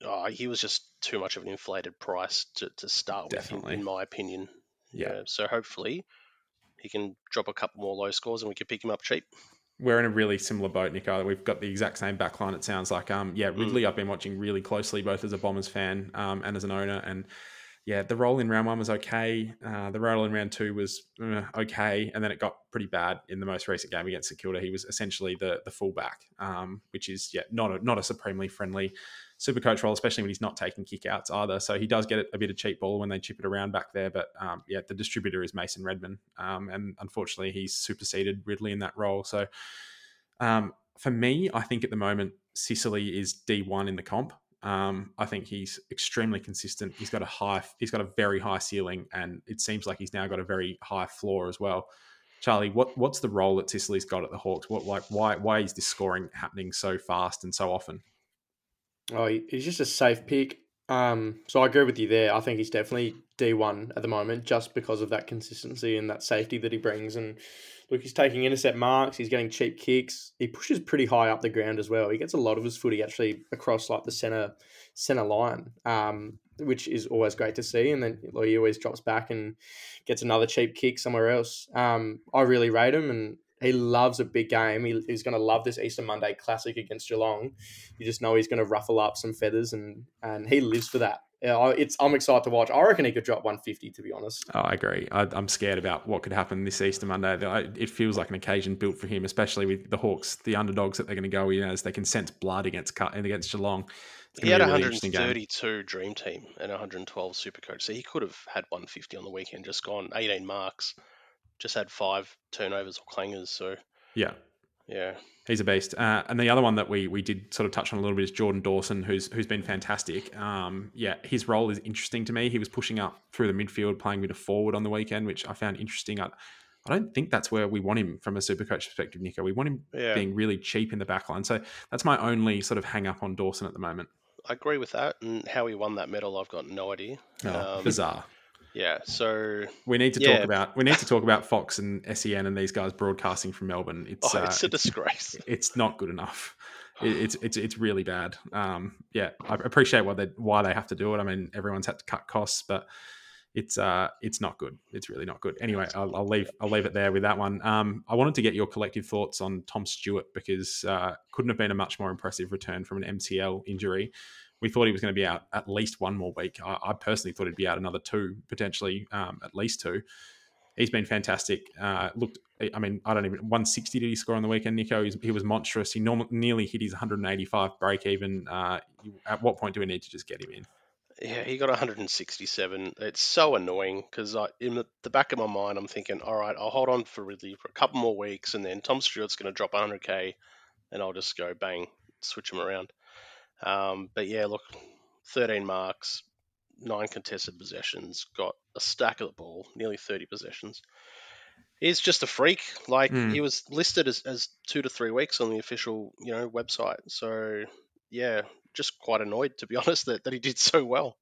oh, he was just too much of an inflated price to, to start Definitely. with, in, in my opinion. Yeah. yeah. So hopefully he can drop a couple more low scores and we can pick him up cheap. We're in a really similar boat, Niko. We've got the exact same backline. It sounds like, um, yeah, Ridley. Mm. I've been watching really closely, both as a Bombers fan um, and as an owner, and yeah, the role in round one was okay. Uh, the role in round two was uh, okay, and then it got pretty bad in the most recent game against St Kilda. He was essentially the the fullback, um, which is yeah not a, not a supremely friendly super coach role, especially when he's not taking kickouts either. So he does get a bit of cheap ball when they chip it around back there. But um, yeah, the distributor is Mason Redman, um, and unfortunately he's superseded Ridley in that role. So um, for me, I think at the moment Sicily is D one in the comp. Um, I think he's extremely consistent. He's got a high, he's got a very high ceiling, and it seems like he's now got a very high floor as well. Charlie, what what's the role that Sicily's got at the Hawks? What like why why is this scoring happening so fast and so often? Oh, he's just a safe pick. Um, so I agree with you there. I think he's definitely D one at the moment, just because of that consistency and that safety that he brings. And look, he's taking intercept marks. He's getting cheap kicks. He pushes pretty high up the ground as well. He gets a lot of his footy actually across like the center center line. Um, which is always great to see. And then he always drops back and gets another cheap kick somewhere else. Um, I really rate him, and he loves a big game. He, he's going to love this Easter Monday Classic against Geelong. You just know he's going to ruffle up some feathers, and and he lives for that. It's I'm excited to watch. I reckon he could drop 150. To be honest, oh, I agree. I, am scared about what could happen this Easter Monday. It feels like an occasion built for him, especially with the Hawks, the underdogs that they're going to go in as they can sense blood against and against Geelong. He had really 132 Dream Team and 112 Super Coach, so he could have had 150 on the weekend. Just gone 18 marks, just had five turnovers or clangers. So yeah, yeah, he's a beast. Uh, and the other one that we we did sort of touch on a little bit is Jordan Dawson, who's who's been fantastic. Um, yeah, his role is interesting to me. He was pushing up through the midfield, playing with a forward on the weekend, which I found interesting. I, I don't think that's where we want him from a super coach perspective, Niko. We want him yeah. being really cheap in the backline. So that's my only sort of hang up on Dawson at the moment. I agree with that. And how he won that medal, I've got no idea. Oh, um, bizarre. Yeah, so we need to yeah. talk about we need to talk about Fox and SEN and these guys broadcasting from Melbourne. It's oh, it's uh, a disgrace. It's not good enough. It, it's it's it's really bad. Um, yeah, I appreciate why they why they have to do it. I mean, everyone's had to cut costs, but it's uh it's not good. It's really not good. Anyway, I'll, I'll leave I'll leave it there with that one. Um, I wanted to get your collective thoughts on Tom Stewart because uh, couldn't have been a much more impressive return from an MCL injury we thought he was going to be out at least one more week. I, I personally thought he'd be out another two, potentially um, at least two. He's been fantastic. Uh, looked, I mean, I don't even 160 did he score on the weekend, Niko? He's, he was monstrous. He norm, nearly hit his 185 break even. Uh, at what point do we need to just get him in? Yeah, he got 167. It's so annoying because in the back of my mind, I'm thinking, all right, I'll hold on for Ridley for a couple more weeks, and then Tom Stewart's going to drop 100k, and I'll just go bang, switch him around. Um, but yeah, look, 13 marks, nine contested possessions, got a stack of the ball, nearly 30 possessions. He's just a freak. Like mm. he was listed as, as two to three weeks on the official, you know, website. So yeah, just quite annoyed to be honest that, that he did so well.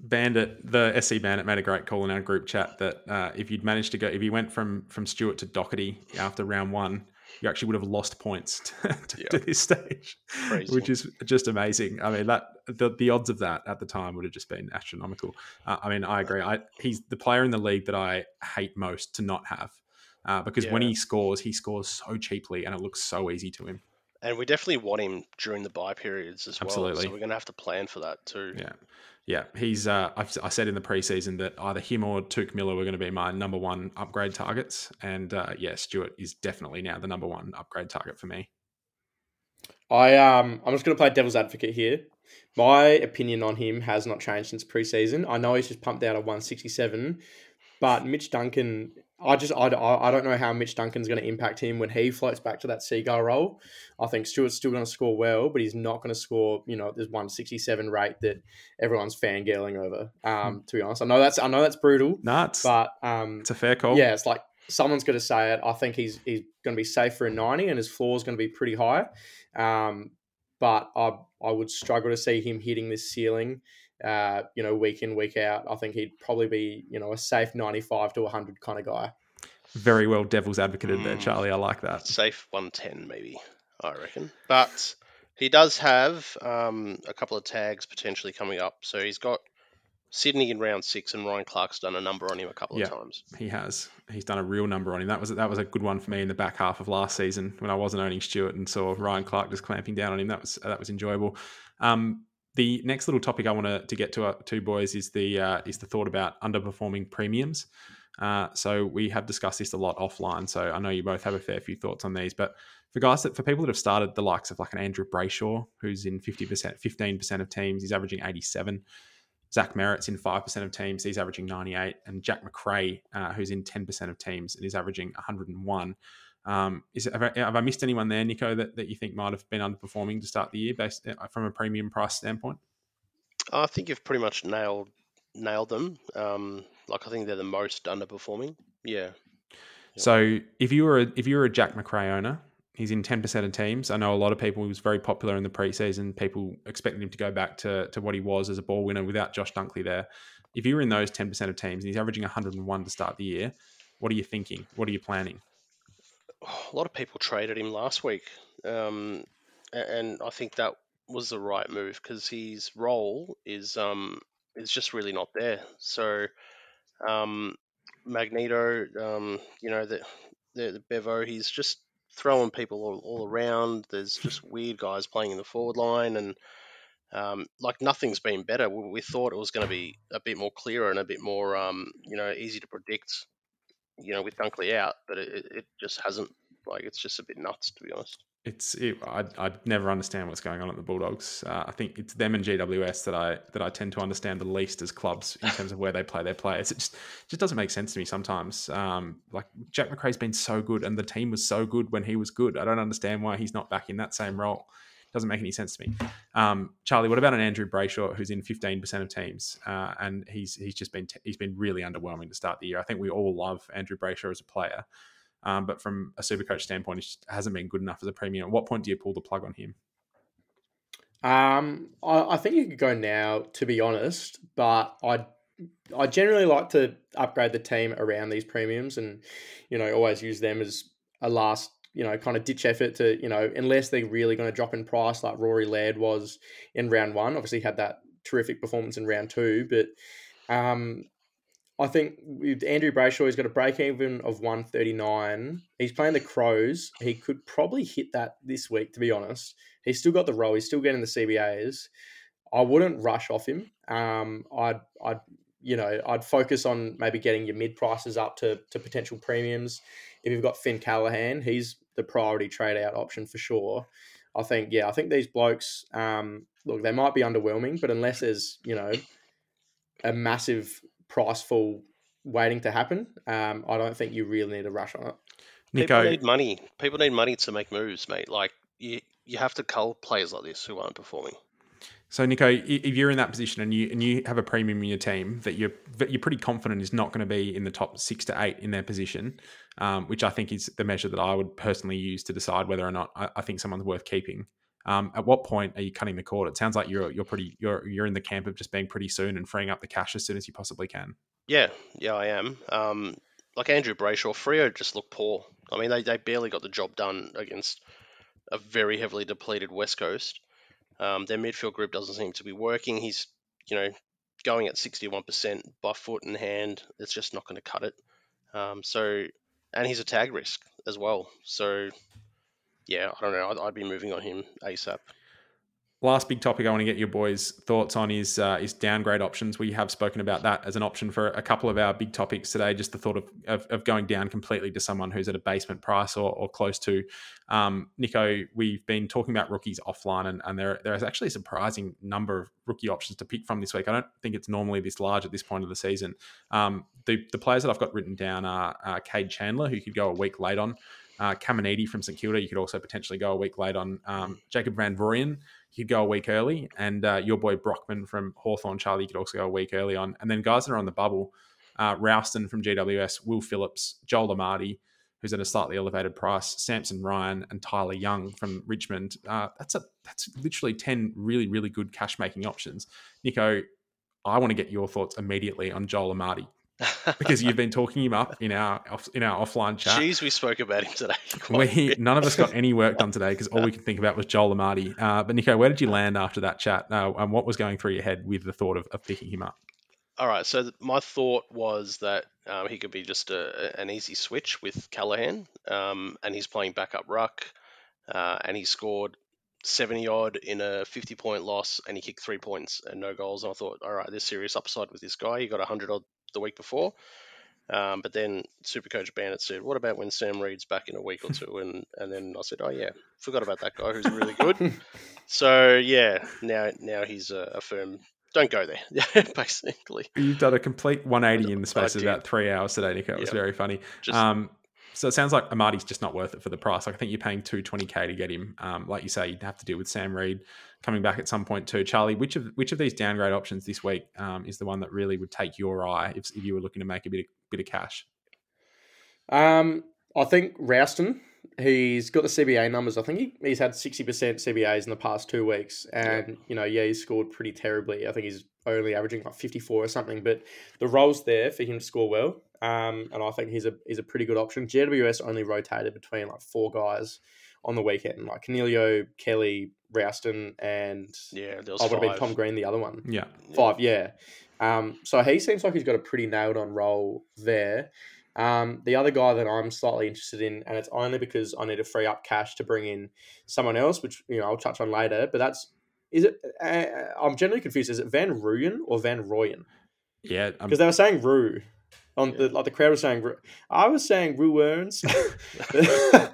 Bandit, the SC Bandit made a great call in our group chat that uh, if you'd managed to go, if you went from from Stewart to Docherty after round one, you actually would have lost points to, to, yeah. to this stage, Crazy. which is just amazing. I mean, that the, the odds of that at the time would have just been astronomical. Uh, I mean, I agree. I, he's the player in the league that I hate most to not have uh, because yeah. when he scores, he scores so cheaply and it looks so easy to him. And we definitely want him during the buy periods as Absolutely. well. So we're going to have to plan for that too. Yeah. Yeah, he's. Uh, i said in the preseason that either him or Touk Miller were going to be my number one upgrade targets, and uh, yeah, Stewart is definitely now the number one upgrade target for me. I um, I'm just going to play devil's advocate here. My opinion on him has not changed since preseason. I know he's just pumped out a 167, but Mitch Duncan I just I, I don't know how Mitch Duncan's going to impact him when he floats back to that seagull role. I think Stewart's still going to score well, but he's not going to score. You know, there's one sixty seven rate that everyone's fangirling over. Um, to be honest, I know that's I know that's brutal. Nuts, but um, it's a fair call. Yeah, it's like someone's going to say it. I think he's he's going to be safe for a ninety, and his floor is going to be pretty high. Um, but I I would struggle to see him hitting this ceiling uh, you know, week in, week out. I think he'd probably be, you know, a safe 95 to 100 kind of guy. Very well devil's advocated mm, there, Charlie. I like that. Safe 110, maybe, I reckon. But he does have um, a couple of tags potentially coming up. So he's got Sydney in round six, and Ryan Clarke's done a number on him a couple yeah, of times. He has. He's done a real number on him. That was that was a good one for me in the back half of last season when I wasn't owning Stewart and saw Ryan Clarke just clamping down on him. That was that was enjoyable. Um, the next little topic I want to, get to, uh, to boys is the uh, is the thought about underperforming premiums. Uh, so we have discussed this a lot offline. So I know you both have a fair few thoughts on these, but for guys that for people that have started the likes of like an Andrew Brayshaw, who's in fifty percent, fifteen percent of teams, he's averaging eighty seven. Zach Merrett's in five percent of teams, he's averaging ninety eight, and Jack Macrae, uh, who's in ten percent of teams and is averaging one hundred and one. Um, is have, I, have, I, missed anyone there, Niko, that, that you think might have been underperforming to start the year based uh, from a premium price standpoint? I think you've pretty much nailed nailed them. Um, like I think they're the most underperforming. Yeah. So if you were a, if you were a Jack Macrae owner, he's in ten percent of teams. I know a lot of people. He was very popular in the preseason. People expected him to go back to to what he was as a ball winner without Josh Dunkley there. If you were in those ten percent of teams and he's averaging 101 to start the year, what are you thinking? What are you planning? A lot of people traded him last week, um, and I think that was the right move because his role is um, is just really not there. So, um, Magneto, um, you know, the, the, the Bevo, he's just throwing people all, all around. There's just weird guys playing in the forward line, and um, like nothing's been better. We, we thought it was going to be a bit more clearer and a bit more, um, you know, easy to predict, you know, with Dunkley out, but it, it just hasn't. Like, it's just a bit nuts, to be honest it's it, I I never understand what's going on at the Bulldogs. Uh, I think it's them and GWS that I that I tend to understand the least as clubs in terms of where they play their players. It just just doesn't make sense to me sometimes. Um, like Jack Macrae's been so good, and the team was so good when he was good. I don't understand why he's not back in that same role. Doesn't make any sense to me. Um, Charlie, what about an Andrew Brayshaw who's in fifteen percent of teams, uh, and he's he's just been t- he's been really underwhelming to start the year. I think we all love Andrew Brayshaw as a player. Um, but from a super coach standpoint, he just hasn't been good enough as a premium. At what point do you pull the plug on him? Um, I, I think you could go now, to be honest, but I I generally like to upgrade the team around these premiums and, you know, always use them as a last, you know, kind of ditch effort to, you know, unless they're really going to drop in price like Rory Laird was in round one. Obviously had that terrific performance in round two, but um, I think with Andrew Brayshaw, he's got a break even of 139. He's playing the Crows. He could probably hit that this week, to be honest. He's still got the role. He's still getting the CBAs. I wouldn't rush off him. Um, I'd, I'd, you know, I'd focus on maybe getting your mid prices up to, to potential premiums. If you've got Finn Callaghan, he's the priority trade out option for sure. I think, yeah, I think these blokes, um, look, they might be underwhelming, but unless there's, you know, a massive price fall waiting to happen, um, I don't think you really need to rush on it. Niko, People need money. People need money to make moves, mate. Like you, you have to cull players like this who aren't performing. So Niko, if you're in that position and you and you have a premium in your team that you're that you're pretty confident is not going to be in the top six to eight in their position, um, which I think is the measure that I would personally use to decide whether or not I, I think someone's worth keeping. Um, at what point are you cutting the cord? It sounds like you're you're pretty you're you're in the camp of just being pretty soon and freeing up the cash as soon as you possibly can. Yeah, yeah, I am. Um, like Andrew Brayshaw, Freo just looked poor. I mean, they, they barely got the job done against a very heavily depleted West Coast. Um, their midfield group doesn't seem to be working. He's, you know, going at 61% by foot and hand. It's just not going to cut it. Um, so, and he's a tag risk as well. So, yeah, I don't know. I'd, I'd be moving on him ASAP. Last big topic I want to get your boys' thoughts on is uh, is downgrade options. We have spoken about that as an option for a couple of our big topics today. Just the thought of, of, of going down completely to someone who's at a basement price or, or close to. Um, Niko, we've been talking about rookies offline, and, and there there is actually a surprising number of rookie options to pick from this week. I don't think it's normally this large at this point of the season. Um, the the players that I've got written down are uh, Cade Chandler, who could go a week late on. Uh, from St Kilda, you could also potentially go a week late on. Um, Jacob Van Rooyen, You could go a week early. And uh, your boy Brockman from Hawthorn Charlie, you could also go a week early on. And then guys that are on the bubble, uh, Rowston from GWS, Will Phillips, Joel Amartey, who's at a slightly elevated price, Samson Ryan, and Tylar Young from Richmond. Uh, that's a that's literally ten really really good cash making options. Niko, I want to get your thoughts immediately on Joel Amartey because you've been talking him up in our in our offline chat. Jeez, we spoke about him today. We none of us got any work done today because all we could think about was Joel Amartey. Uh, but Niko, where did you land after that chat? Uh, and what was going through your head with the thought of, of picking him up? All right, so my thought was that um, he could be just a, an easy switch with Callaghan, um, and he's playing backup ruck, uh, and he scored 70 odd in a 50 point loss, and he kicked three points and no goals. And I thought, all right, there's serious upside with this guy. He got 100 odd the week before. Um, but then Supercoach Bandit said, "What about when Sam Reid's back in a week or two? And and then I said, "Oh yeah, forgot about that guy who's really good." so yeah, now now he's a, a firm. Don't go there, basically. You've done a complete 180 in the space of about three hours today, Niko. It was very funny. Just, um, so it sounds like Amartey's just not worth it for the price. Like I think you're paying 220k to get him. Um, like you say, you'd have to deal with Sam Reid coming back at some point too. Charlie, which of which of these downgrade options this week um, is the one that really would take your eye if, if you were looking to make a bit of, bit of cash? Um, I think Rowston. He's got the CBA numbers. I think he, he's had sixty percent CBAs in the past two weeks, and yeah. you know, yeah, he's scored pretty terribly. I think he's only averaging like fifty four or something. But the role's there for him to score well, um, and I think he's a he's a pretty good option. GWS only rotated between like four guys on the weekend, like Coniglio, Kelly, Rowston, and yeah, there was I would have been Tom Green, the other one. Yeah, five. Yeah, Um, so he seems like he's got a pretty nailed on role there. Um, the other guy that I'm slightly interested in, and it's only because I need to free up cash to bring in someone else, which you know I'll touch on later. But that's is it? Uh, I'm generally confused. Is it Van Rooyen or Van Royen? Yeah, Because they were saying Roo. On the, like the crowd was saying, I was saying Ruerns.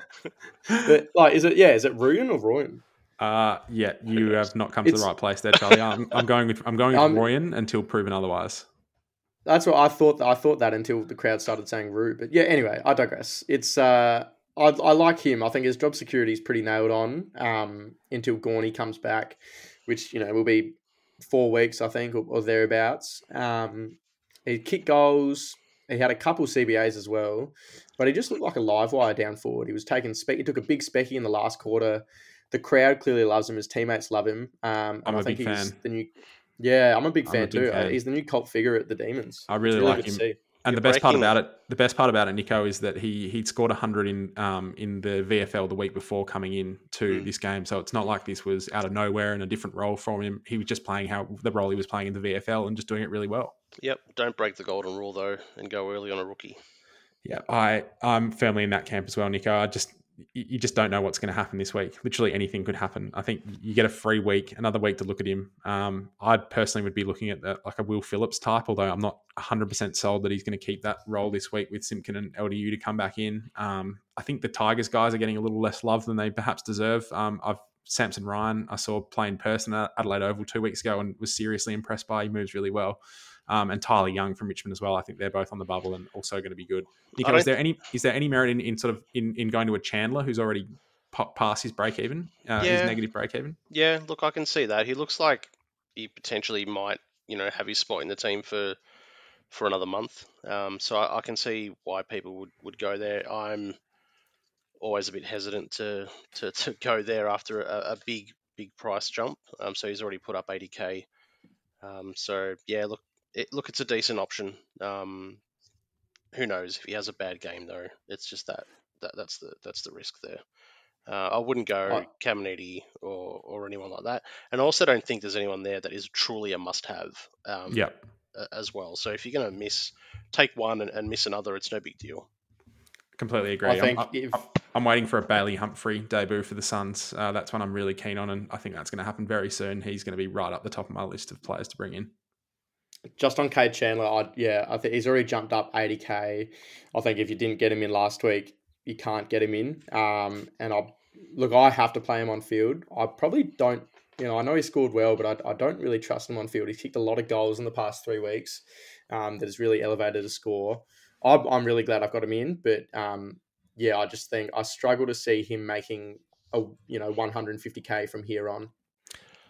but like, is it yeah? Is it Ruin or Royen? uh, yeah, you have not come to the right place there, Charlie. I'm, I'm going with I'm going with Um, Royan until proven otherwise. That's what I thought. I thought that until the crowd started saying Roo. But yeah, anyway, I digress. It's uh, I, I like him. I think his job security is pretty nailed on. Um, until Gawny comes back, which you know will be four weeks, I think, or, or thereabouts. Um, he kicked goals. He had a couple CBAs as well, but he just looked like a live wire down forward. He was taking spec. He took a big specky in the last quarter. The crowd clearly loves him. His teammates love him. Um, I'm I a think big he's fan. the new. Yeah, I'm a big I'm a fan big too. Uh, fan. He's the new cult figure at the Demons. I really It's like him. And the best part about it, the best part about it, Niko, is that he he scored hundred in um in the VFL the week before coming in to Mm. this game. So it's not like this was out of nowhere and a different role from him. He was just playing how the role he was playing in the VFL and just doing it really well. Yep. Don't break the golden rule though, and go early on a rookie. Yeah, I I'm firmly in that camp as well, Niko. I just you just don't know what's going to happen this week. Literally anything could happen. I think you get a free week, another week to look at him. Um, I personally would be looking at that, like a Will Phillips type, although I'm not 100% sold that he's going to keep that role this week with Simpkin and LDU to come back in. Um, I think the Tigers guys are getting a little less love than they perhaps deserve. Um, I've Samson Ryan, I saw play in person at Adelaide Oval two weeks ago and was seriously impressed by. He moves really well. Um, and Tylar Young from Richmond as well. I think they're both on the bubble and also going to be good. Niko, is there any is there any merit in, in sort of in, in going to a Chandler who's already pa- past his break even, uh, his Yeah. negative break even? Yeah, look, I can see that. He looks like he potentially might, you know, have his spot in the team for for another month. Um, so I, I can see why people would, would go there. I'm always a bit hesitant to to, to go there after a, a big big price jump. Um, so he's already put up 80k. Um, so yeah, look, it, look, it's a decent option. Um, who knows if he has a bad game though? It's just that, that that's the that's the risk there. Uh, I wouldn't go I- Caminiti or or anyone like that, and I also don't think there's anyone there that is truly a must-have. Um, Yeah, as well. So if you're going to miss, take one and, and miss another, it's no big deal. completely agree. I think I'm, if I'm waiting for a Bailey Humphrey debut for the Suns. Uh, that's one I'm really keen on, and I think that's going to happen very soon. He's going to be right up the top of my list of players to bring in. Just on Cade Chandler, I yeah, I think he's already jumped up 80k. I think if you didn't get him in last week, you can't get him in. Um, and I look, I have to play him on field. I probably don't. You know, I know he scored well, but I, I don't really trust him on field. He's kicked a lot of goals in the past three weeks. Um, that has really elevated his score. I'm, I'm really glad I've got him in, but um, yeah, I just think I struggle to see him making a you know 150k from here on.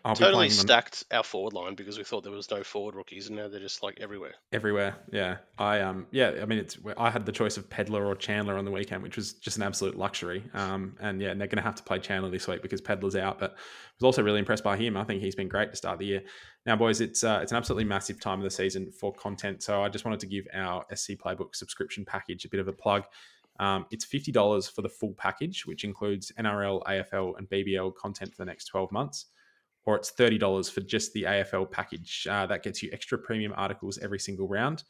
I'll totally playing him on- stacked our forward line because we thought there was no forward rookies, and now they're just like everywhere. everywhere. Yeah, I um yeah, I mean it's I had the choice of Pedler or Chandler on the weekend, which was just an absolute luxury. Um and yeah, and they're going to have to play Chandler this week because Pedler's out, but I was also really impressed by him. I think he's been great to start the year. Now, boys, it's uh, it's an absolutely massive time of the season for content, so I just wanted to give our SC Playbook subscription package a bit of a plug. Um, it's fifty dollars for the full package, which includes NRL, AFL, and BBL content for the next twelve months or it's $30 for just the AFL package. Uh, that gets you extra premium articles every single round.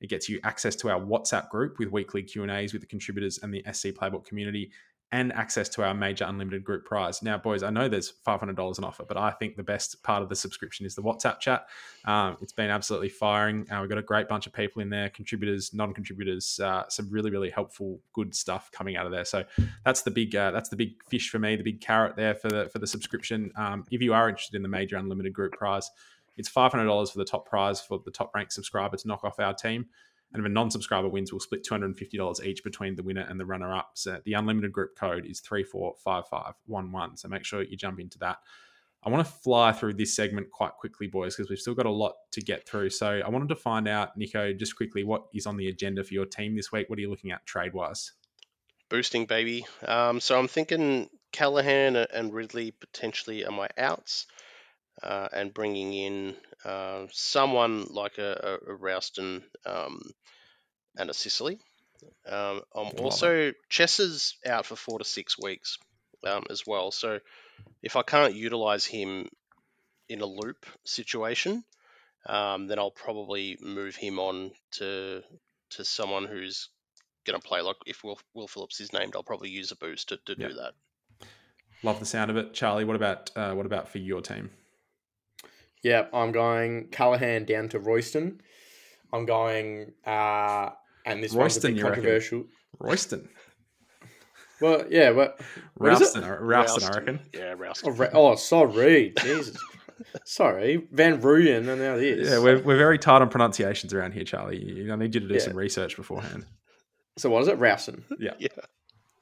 It gets you access to our WhatsApp group with weekly Q&As with the contributors and the SC Playbook community and access to our major unlimited group prize. Now, boys, I know there's $500 on offer, but I think the best part of the subscription is the WhatsApp chat. Um, it's been absolutely firing. Uh, we've got a great bunch of people in there, contributors, non-contributors, uh, some really, really helpful, good stuff coming out of there. So that's the big uh, that's the big fish for me, the big carrot there for the for the subscription. Um, if you are interested in the major unlimited group prize, it's five hundred dollars for the top prize for the top ranked subscriber to knock off our team. And if a non-subscriber wins, we'll split two hundred and fifty dollars each between the winner and the runner-up. So the unlimited group code is three four five five one one. So make sure you jump into that. I want to fly through this segment quite quickly, boys, because we've still got a lot to get through. So I wanted to find out, Niko, just quickly, what is on the agenda for your team this week? What are you looking at trade-wise? Boosting, baby. Um, so I'm thinking Callaghan and Ridley potentially are my outs, uh, and bringing in uh, someone like a, a, a Rowston um, and a Sicily. Um, it. also Chessa's out for four to six weeks um, as well. So if I can't utilize him in a loop situation, um, then I'll probably move him on to to someone who's going to play. Like if Will, Will Phillips is named, I'll probably use a boost to, to do that. Love the sound of it, Charlie. What about uh, what about for your team? Yeah, I'm going Callaghan down to Royston. I'm going, uh, and this one's a Royston, bit you reckon? controversial. Royston, Well, yeah, but What is it? Rouston, I- Rouston, I Rouston. reckon. Yeah, oh, Rouston. Ra- oh sorry, Jesus, sorry, Van Ruyen, and now this. Yeah, we're, we're very tight on pronunciations around here, Charlie. I need you to do Yeah. some research beforehand. so what is it, Rowson? Yeah. Yeah.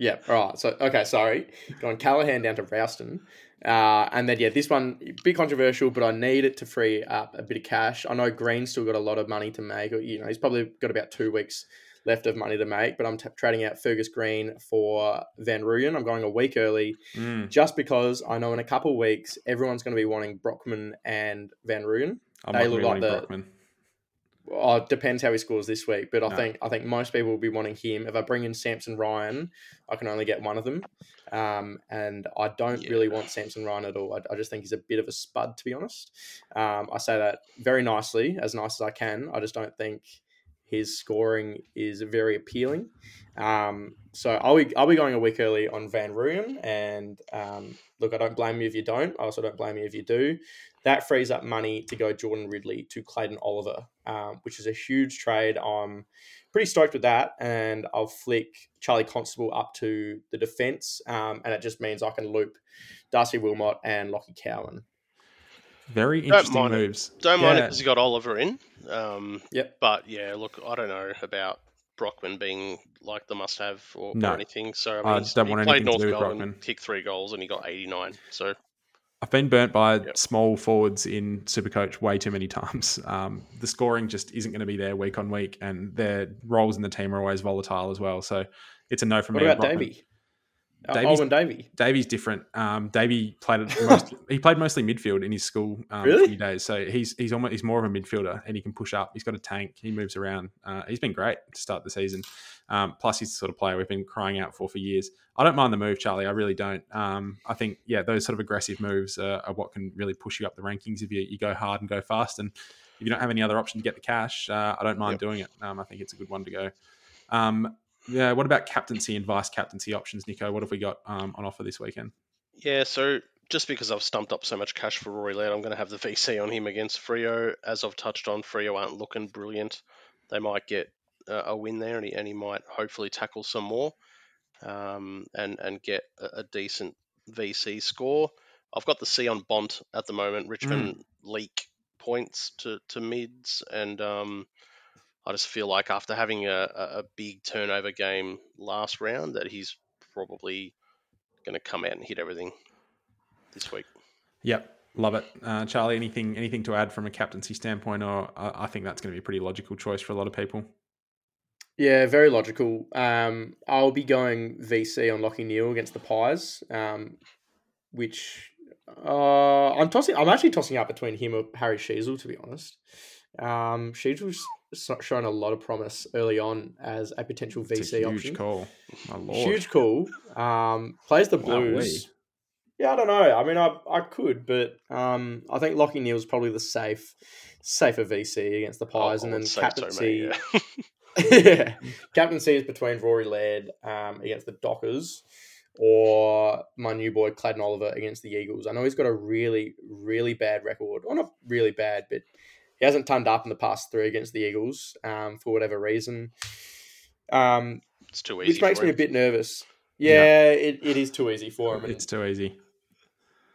Yeah, all right. So okay, sorry, going Callaghan down to Rowston, uh, and then yeah, this one bit controversial, but I need it to free up a bit of cash. I know Greene's still got a lot of money to make. You know, he's probably got about two weeks left of money to make, but I'm t- trading out Fergus Greene for Van Rooyen. I'm going a week early Mm, just because I know in a couple of weeks everyone's going to be wanting Brockman and Van Rooyen. I'm They look like the- Brockman. Oh, it depends how he scores this week, but I No. think I think most people will be wanting him. If I bring in Samson Ryan, I can only get one of them, um, and I don't Yeah. really want Samson Ryan at all. I, I just think he's a bit of a spud, to be honest. Um, I say that very nicely, as nice as I can. I just don't think his scoring is very appealing. Um, so I'll be, I'll be going a week early on Van Rooyen, and um, look, I don't blame you if you don't. I also don't blame you if you do. That frees up money to go Jordan Ridley to Clayton Oliver, um, which is a huge trade. I'm pretty stoked with that, and I'll flick Charlie Constable up to the defence, um, and it just means I can loop Darcy Wilmot and Lachie Cowan. Very Don't interesting mind it. moves. Don't mind it because you got Oliver in. Um, Yep. But yeah, look, I don't know about Brockman being like the must-have or, No. or anything. So I I mean, he's- don't he want played anything to North do with Brockman. kicked three goals, and he got 89. So I've been burnt by Yep. small forwards in Supercoach way too many times. Um, the scoring just isn't going to be there week on week, and their roles in the team are always volatile as well. So it's a no from What me. on about Brockman. Davey? Uh, Davies- Owen Davey. Davy's different. Um, Davy played most, he played mostly midfield in his school um, Really? few days, so he's he's almost he's more of a midfielder and he can push up. He's got a tank. He moves around. Uh, he's been great to start the season. Um, plus, he's the sort of player we've been crying out for for years. I don't mind the move, Charlie. I really don't. Um, I think yeah, those sort of aggressive moves are, are what can really push you up the rankings if you, you go hard and go fast. And if you don't have any other option to get the cash, uh, I don't mind Yep. doing it. Um, I think it's a good one to go. Um, yeah, what about captaincy and vice captaincy options, Niko? What have we got um, on offer this weekend? yeah, so just because I've stumped up so much cash for Rory Laird, I'm going to have the VC on him against Freo. As I've touched on, Freo aren't looking brilliant. They might get uh, a win there, and he, and he might hopefully tackle some more um, and and get a, a decent VC score. I've got the C on Bont at the moment. Richmond leak points to, to mids, and um, I just feel like after having a, a a big turnover game last round, that he's probably going to come out and hit everything this week. Yep, love it, uh, Charlie. Anything anything to add from a captaincy standpoint, or I, I think that's going to be a pretty logical choice for a lot of people. Yeah, very logical. Um, I'll be going VC on Lachie Neale against the Pies, um, which uh, I'm tossing. I'm actually tossing up between him or Harry Sheezel, to be honest. Um, Sheezel's so- shown a lot of promise early on as a potential It's VC a huge option. call, my lord. Huge call. Um, plays the. Blues. Yeah, I don't know. I mean, I, I could, but um, I think Lachie Neale's probably the safe, safer VC against the Pies, I and then say so, captaincy. mate, yeah. yeah. Captaincy is between Rory Laird um, against the Dockers or my new boy Clayton Oliver against the Eagles. I know he's got a really, really bad record. Well, not really bad, but he hasn't turned up in the past three against the Eagles um, for whatever reason, um, it's too easy. which makes for me a bit nervous. Yeah. Yeah, It, it is too easy for him. It's too easy.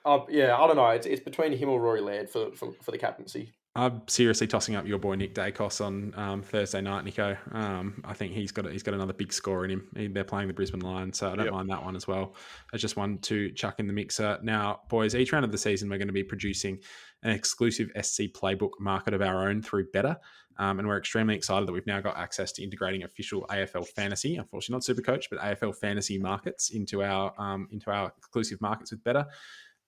uh, yeah, I don't know. It's, it's between him or Rory Laird for, for, for the captaincy. I'm seriously tossing up your boy Nick Daicos on um, Thursday night, Niko. Um, I think he's got he's got another big score in him. He- They're playing the Brisbane Lions, so I don't Yep. mind that one as well. It's just one to chuck in the mixer. Now, boys, each round of the season we're going to be producing an exclusive SC playbook market of our own through Betr. Um, and we're extremely excited that we've now got access to integrating official AFL fantasy, unfortunately not Supercoach, but AFL fantasy markets into our um, into our exclusive markets with Betr.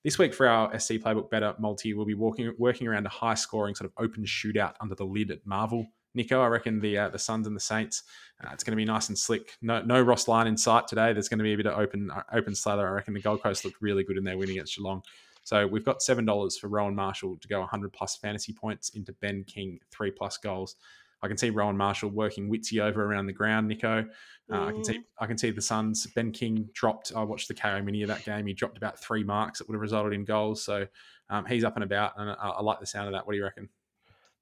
This week for our SC Playbook Betr multi, we'll be walking, working around a high scoring sort of open shootout under the lid at Marvel. Niko, I reckon the uh, the Suns and the Saints, uh, it's going to be nice and slick. No no Ross line in sight today. There's going to be a bit of open uh, open slather. I reckon the Gold Coast looked really good in their win against Geelong. So we've got seven dollars for Rowan Marshall to go 100 plus fantasy points into Ben King three plus goals. I can see Rowan Marshall working Witsy over around the ground, Niko. Uh, I can see I can see the Suns. Ben King dropped. I watched the Kayo mini of that game. He dropped about three marks that would have resulted in goals. So um, he's up and about, and I, I, like the sound of that. What do you reckon?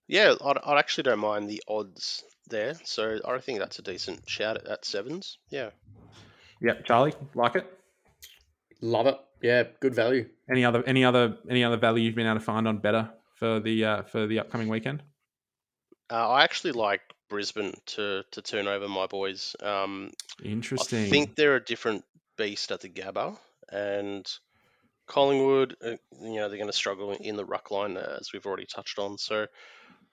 Yeah, I, I actually don't mind the odds there. So I think that's a decent shout at, at sevens. Yeah. Yeah, Charlie, like it. Love it. Yeah, good value. Any other any other any other value you've been able to find on Betr for the uh, for the upcoming weekend? Uh, I actually like Brisbane to to turn over my boys. Um, Interesting. I think they're a different beast at the Gabba, and Collingwood, uh, you know, they're going to struggle in the ruck line uh, as we've already touched on. So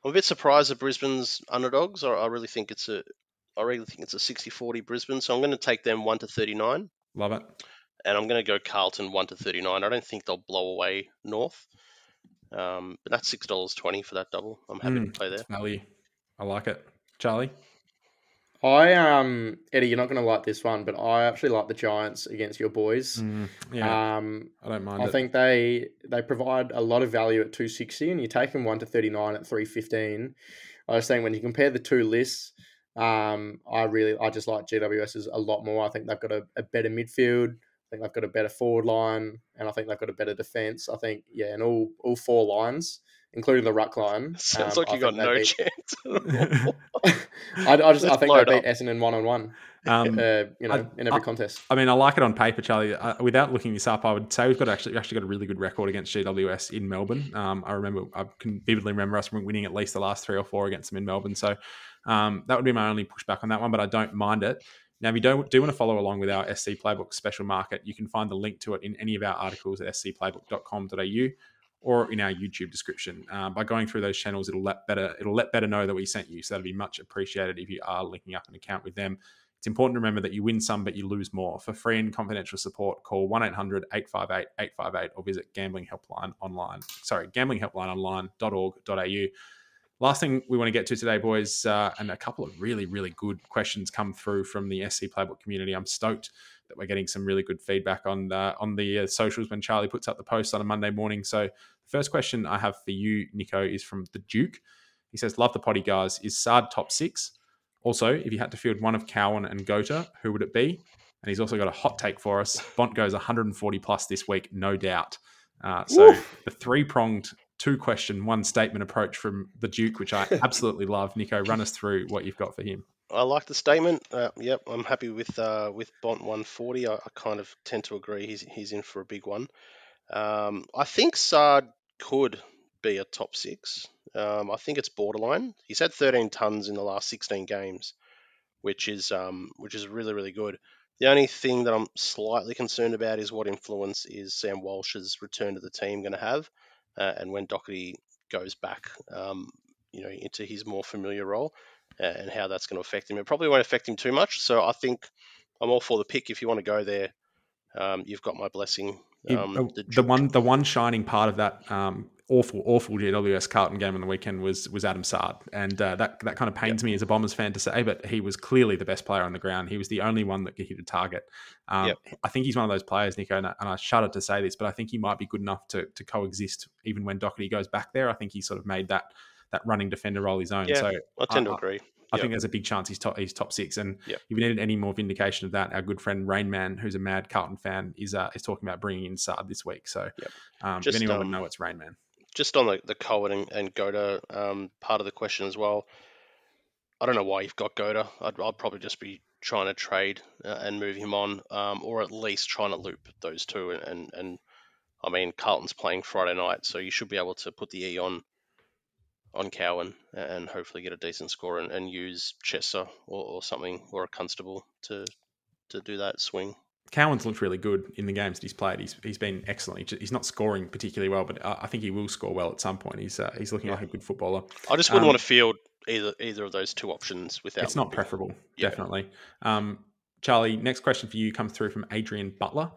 I'm a bit surprised at Brisbane's underdogs. I, I really think it's a, I really think it's a 60-40 Brisbane. So I'm going to take them one to 39. Love it. And I'm going to go Carlton one to 39. I don't think they'll blow away North. Um, but that's six dollars twenty for that double. I'm happy mm, to play there. Value. I like it. Charlie. I um Eddie, you're not going to like this one, but I actually like the Giants against your boys. Mm, yeah, um, I don't mind. I it. think they they provide a lot of value at 260, and you take them one to 39 at 315. I was saying when you compare the two lists, um, I really I just like GWS's a lot more. I think they've got a, a better midfield. I think they've got a better forward line, and I think they've got a better defense. I think yeah, in all all four lines, including the ruck line. Sounds um, like you got no beat... chance. I, I, just I think they beat Essendon one on one. Um, uh, you know, I, in every I, contest. I mean, I like it on paper, Charlie. Uh, without looking this up, I would say we've got actually actually got a really good record against GWS in Melbourne. Um, I remember, I can vividly remember us winning at least the last three or four against them in Melbourne. So um, that would be my only pushback on that one, but I don't mind it. Now, if you don't, do want to follow along with our SC Playbook special market, you can find the link to it in any of our articles at scplaybook.com.au or in our YouTube description. Uh, by going through those channels, it'll let Betr it'll let Betr know that we sent you. So that'd be much appreciated if you are linking up an account with them. It's important to remember that you win some, but you lose more. For free and confidential support, call 1 800 858 858 or visit Gambling Helpline online. Sorry, gamblinghelplineonline.org.au. Last thing we want to get to today, boys, uh, and a couple of really, really good questions come through from the SC Playbook community. I'm stoked that we're getting some really good feedback on uh, on the uh, socials when Charlie puts up the post on a Monday morning. So, the first question I have for you, Niko, is from the Duke. He says, "Love the potty, guys. Is Saad top six? Also, if you had to field one of Cowan and Gota, who would it be?" And he's also got a hot take for us. Bont goes 140 plus this week, no doubt. Uh, so the three pronged two question, one statement approach from the Duke, which I absolutely love. Niko, run us through what you've got for him. I like the statement. Uh, yep, I'm happy with uh, with Bont 140. I, I, kind of tend to agree. He's he's in for a big one. Um, I think Saad could be a top six. Um, I think it's borderline. He's had 13 tons in the last 16 games, which is um, which is really really good. The only thing that I'm slightly concerned about is what influence is Sam Walsh's return to the team going to have uh, and when Docherty goes back, um, you know, into his more familiar role, uh, and how that's going to affect him. It probably won't affect him too much. So I think I'm all for the pick. If you want to go there, um, you've got my blessing. Um, uh, the, the, one, the one shining part of that um, awful, awful GWS Carlton game on the weekend was was Adam Saad, and uh, that that kind of pains me as a Bombers fan to say, but he was clearly the best player on the ground. He was the only one that could hit a target. Um. I think he's one of those players, Niko, and I, and I shudder to say this, but I think he might be good enough to to coexist even when Docherty goes back there. I think he sort of made that that running defender role his own. Yeah, so I tend to agree. I yep. think there's a big chance he's top he's top six. And yep. if you needed any more vindication of that, our good friend Rainman, who's a mad Carlton fan, is uh, is talking about bringing in Saad this week. So yep. um, Just, if anyone um, would know, it's Rainman just on the, the Cowan and, and Gota um, part of the question as well, I don't know why you've got Gota. I'd, I'd probably just be trying to trade uh, and move him on, um, or at least trying to loop those two. And, and, and, I mean, Carlton's playing Friday night, so you should be able to put the E on on Cowan and hopefully get a decent score and, and use Chester or, or something or a Constable to to do that swing. Cowan's looked really good in the games that he's played. He's he's been excellent. He's not scoring particularly well, but I think he will score well at some point. He's uh, he's looking yeah. like a good footballer. I just wouldn't um, want to field either either of those two options without. It's not preferable, yeah. definitely. Um, Charlie, next question for you comes through from Adrian Butler.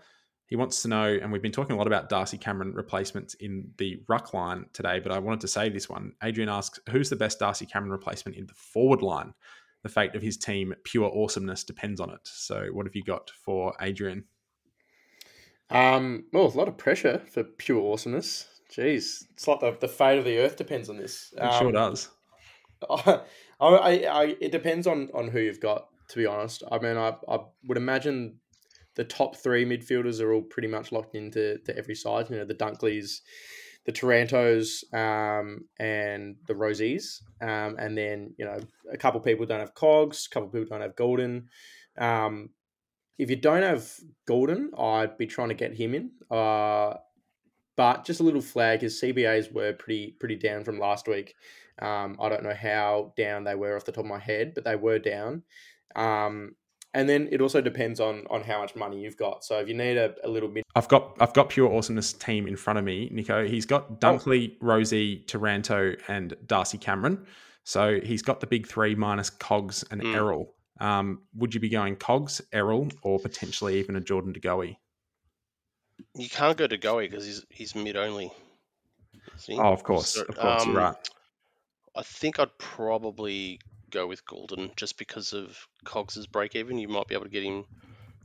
He wants to know, and we've been talking a lot about Darcy Cameron replacements in the ruck line today, but I wanted to say this one. Adrian asks, who's the best Darcy Cameron replacement in the forward line? the fate of his team, pure awesomeness depends on it. So, what have you got for Adrian? Um, well, a lot of pressure for pure awesomeness. Jeez, it's like the, the fate of the earth depends on this. It sure Um, does. I, I, I, it depends on, on who you've got. To be honest, I mean, I, I would imagine the top three midfielders are all pretty much locked into to every side. You know, the Dunkleys, the Tarantos, um, and the Rozees, um, and then you know a couple people don't have Cogs, a couple people don't have Gulden. Um, if you don't have Gulden, I'd be trying to get him in. Uh, but just a little flag, his CBAs were pretty pretty down from last week. Um, I don't know how down they were off the top of my head, but they were down. Um, and then it also depends on on how much money you've got. So if you need a, a little bit, I've got I've got pure awesomeness team in front of me, Niko. He's got Dunkley, Rozee, Taranto, and Darcy Cameron. So he's got the big three minus Cogs and Mm. Errol. Um, would you be going Cogs, Errol, or potentially even a Jordan DeGoey? You can't go to Goey because he's he's mid only. isn't? Oh, of course, So, of course, you're um, right. I think I'd probably go with Gulden just because of Cogs's break even. You might be able to get him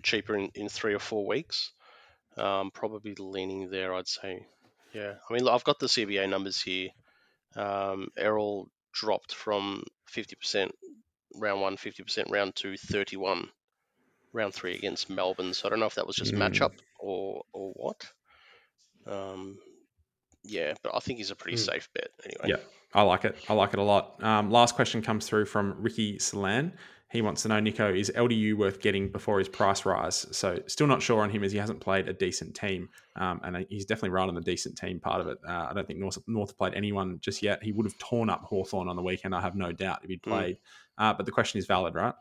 cheaper in, in three or four weeks. Um, probably leaning there, I'd say. Yeah, I mean, I've got the CBA numbers here. Um, Errol dropped from 50% round one, 50% round two, 31 round three against Melbourne. So I don't know if that was just Mm. matchup or or what. Um, yeah, but I think he's a pretty Mm. safe bet anyway. Yeah, I like it. I like it a lot. Um, last question comes through from Ricky Salan. He wants to know, Niko, is LDU worth getting before his price rise? So still not sure on him as he hasn't played a decent team. Um, and he's definitely right on the decent team part of it. Uh, I don't think North, North played anyone just yet. He would have torn up Hawthorn on the weekend, I have no doubt, if he'd Mm. played. Uh, but the question is valid, right?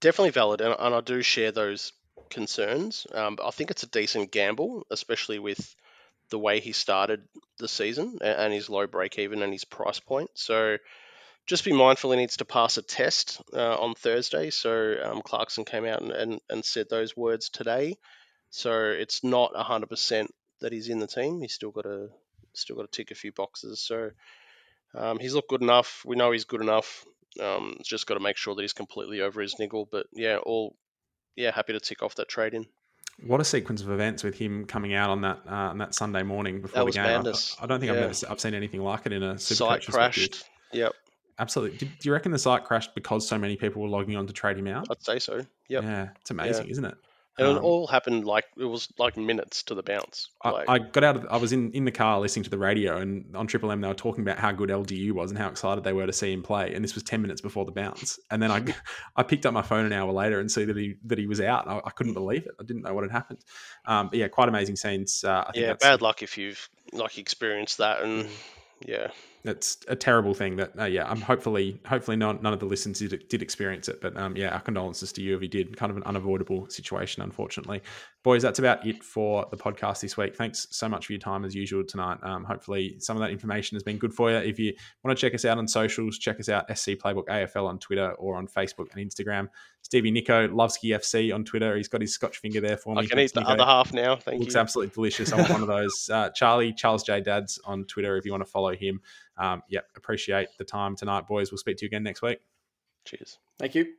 definitely valid, and, and I do share those concerns. Um, I think it's a decent gamble, especially with the way he started the season and, his low break even and his price point. So just be mindful he needs to pass a test uh, on Thursday. So um, Clarkson came out and, and, and said those words today. So it's not hundred percent that he's in the team. He's still got to still got to tick a few boxes. So um, he's looked good enough. We know he's good enough. Um, just got to make sure that he's completely over his niggle. But yeah, all yeah, happy to tick off that trade in. What a sequence of events with him coming out on that uh, on that Sunday morning before the game. I-. I, don't think I've Yeah. never se- I've seen anything like it in a super Site crashed. Yep, Absolutely. Did, do you reckon the site crashed because so many people were logging on to trade him out? I'd say so. Yep. Yeah, it's amazing, isn't it? And it Um, all happened like it was like minutes to the bounce. I, Like, I got out of. I was in, in the car listening to the radio, and on Triple M they were talking about how good LDU was and how excited they were to see him play. And this was ten minutes before the bounce. And then I, I picked up my phone an hour later and see that he that he was out. I, I couldn't believe it. I didn't know what had happened. Um, yeah, quite amazing scenes. Uh, I think yeah, Mm. bad luck if you've like experienced that, and yeah, That's a terrible thing. That uh, yeah, I'm hopefully hopefully none, none of the listeners did, did experience it. But um, yeah, our condolences to you if you did. Kind of an unavoidable situation, unfortunately. Boys, that's about it for the podcast this week. Thanks so much for your time as usual tonight. Um, hopefully some of that information has been good for you. If you want to check us out on socials, check us out SC Playbook AFL on Twitter or on Facebook and Instagram. Stevie Niko Lovesky FC on Twitter. He's got his Scotch finger there for me. I can eat the Nico other half now. Thank looks you. absolutely delicious. I want one of those. Uh, Charlie, Charles J. Dadds on Twitter if you want to follow him. Um, yeah, appreciate the time tonight, boys. We'll speak to you again next week. Cheers. thank you.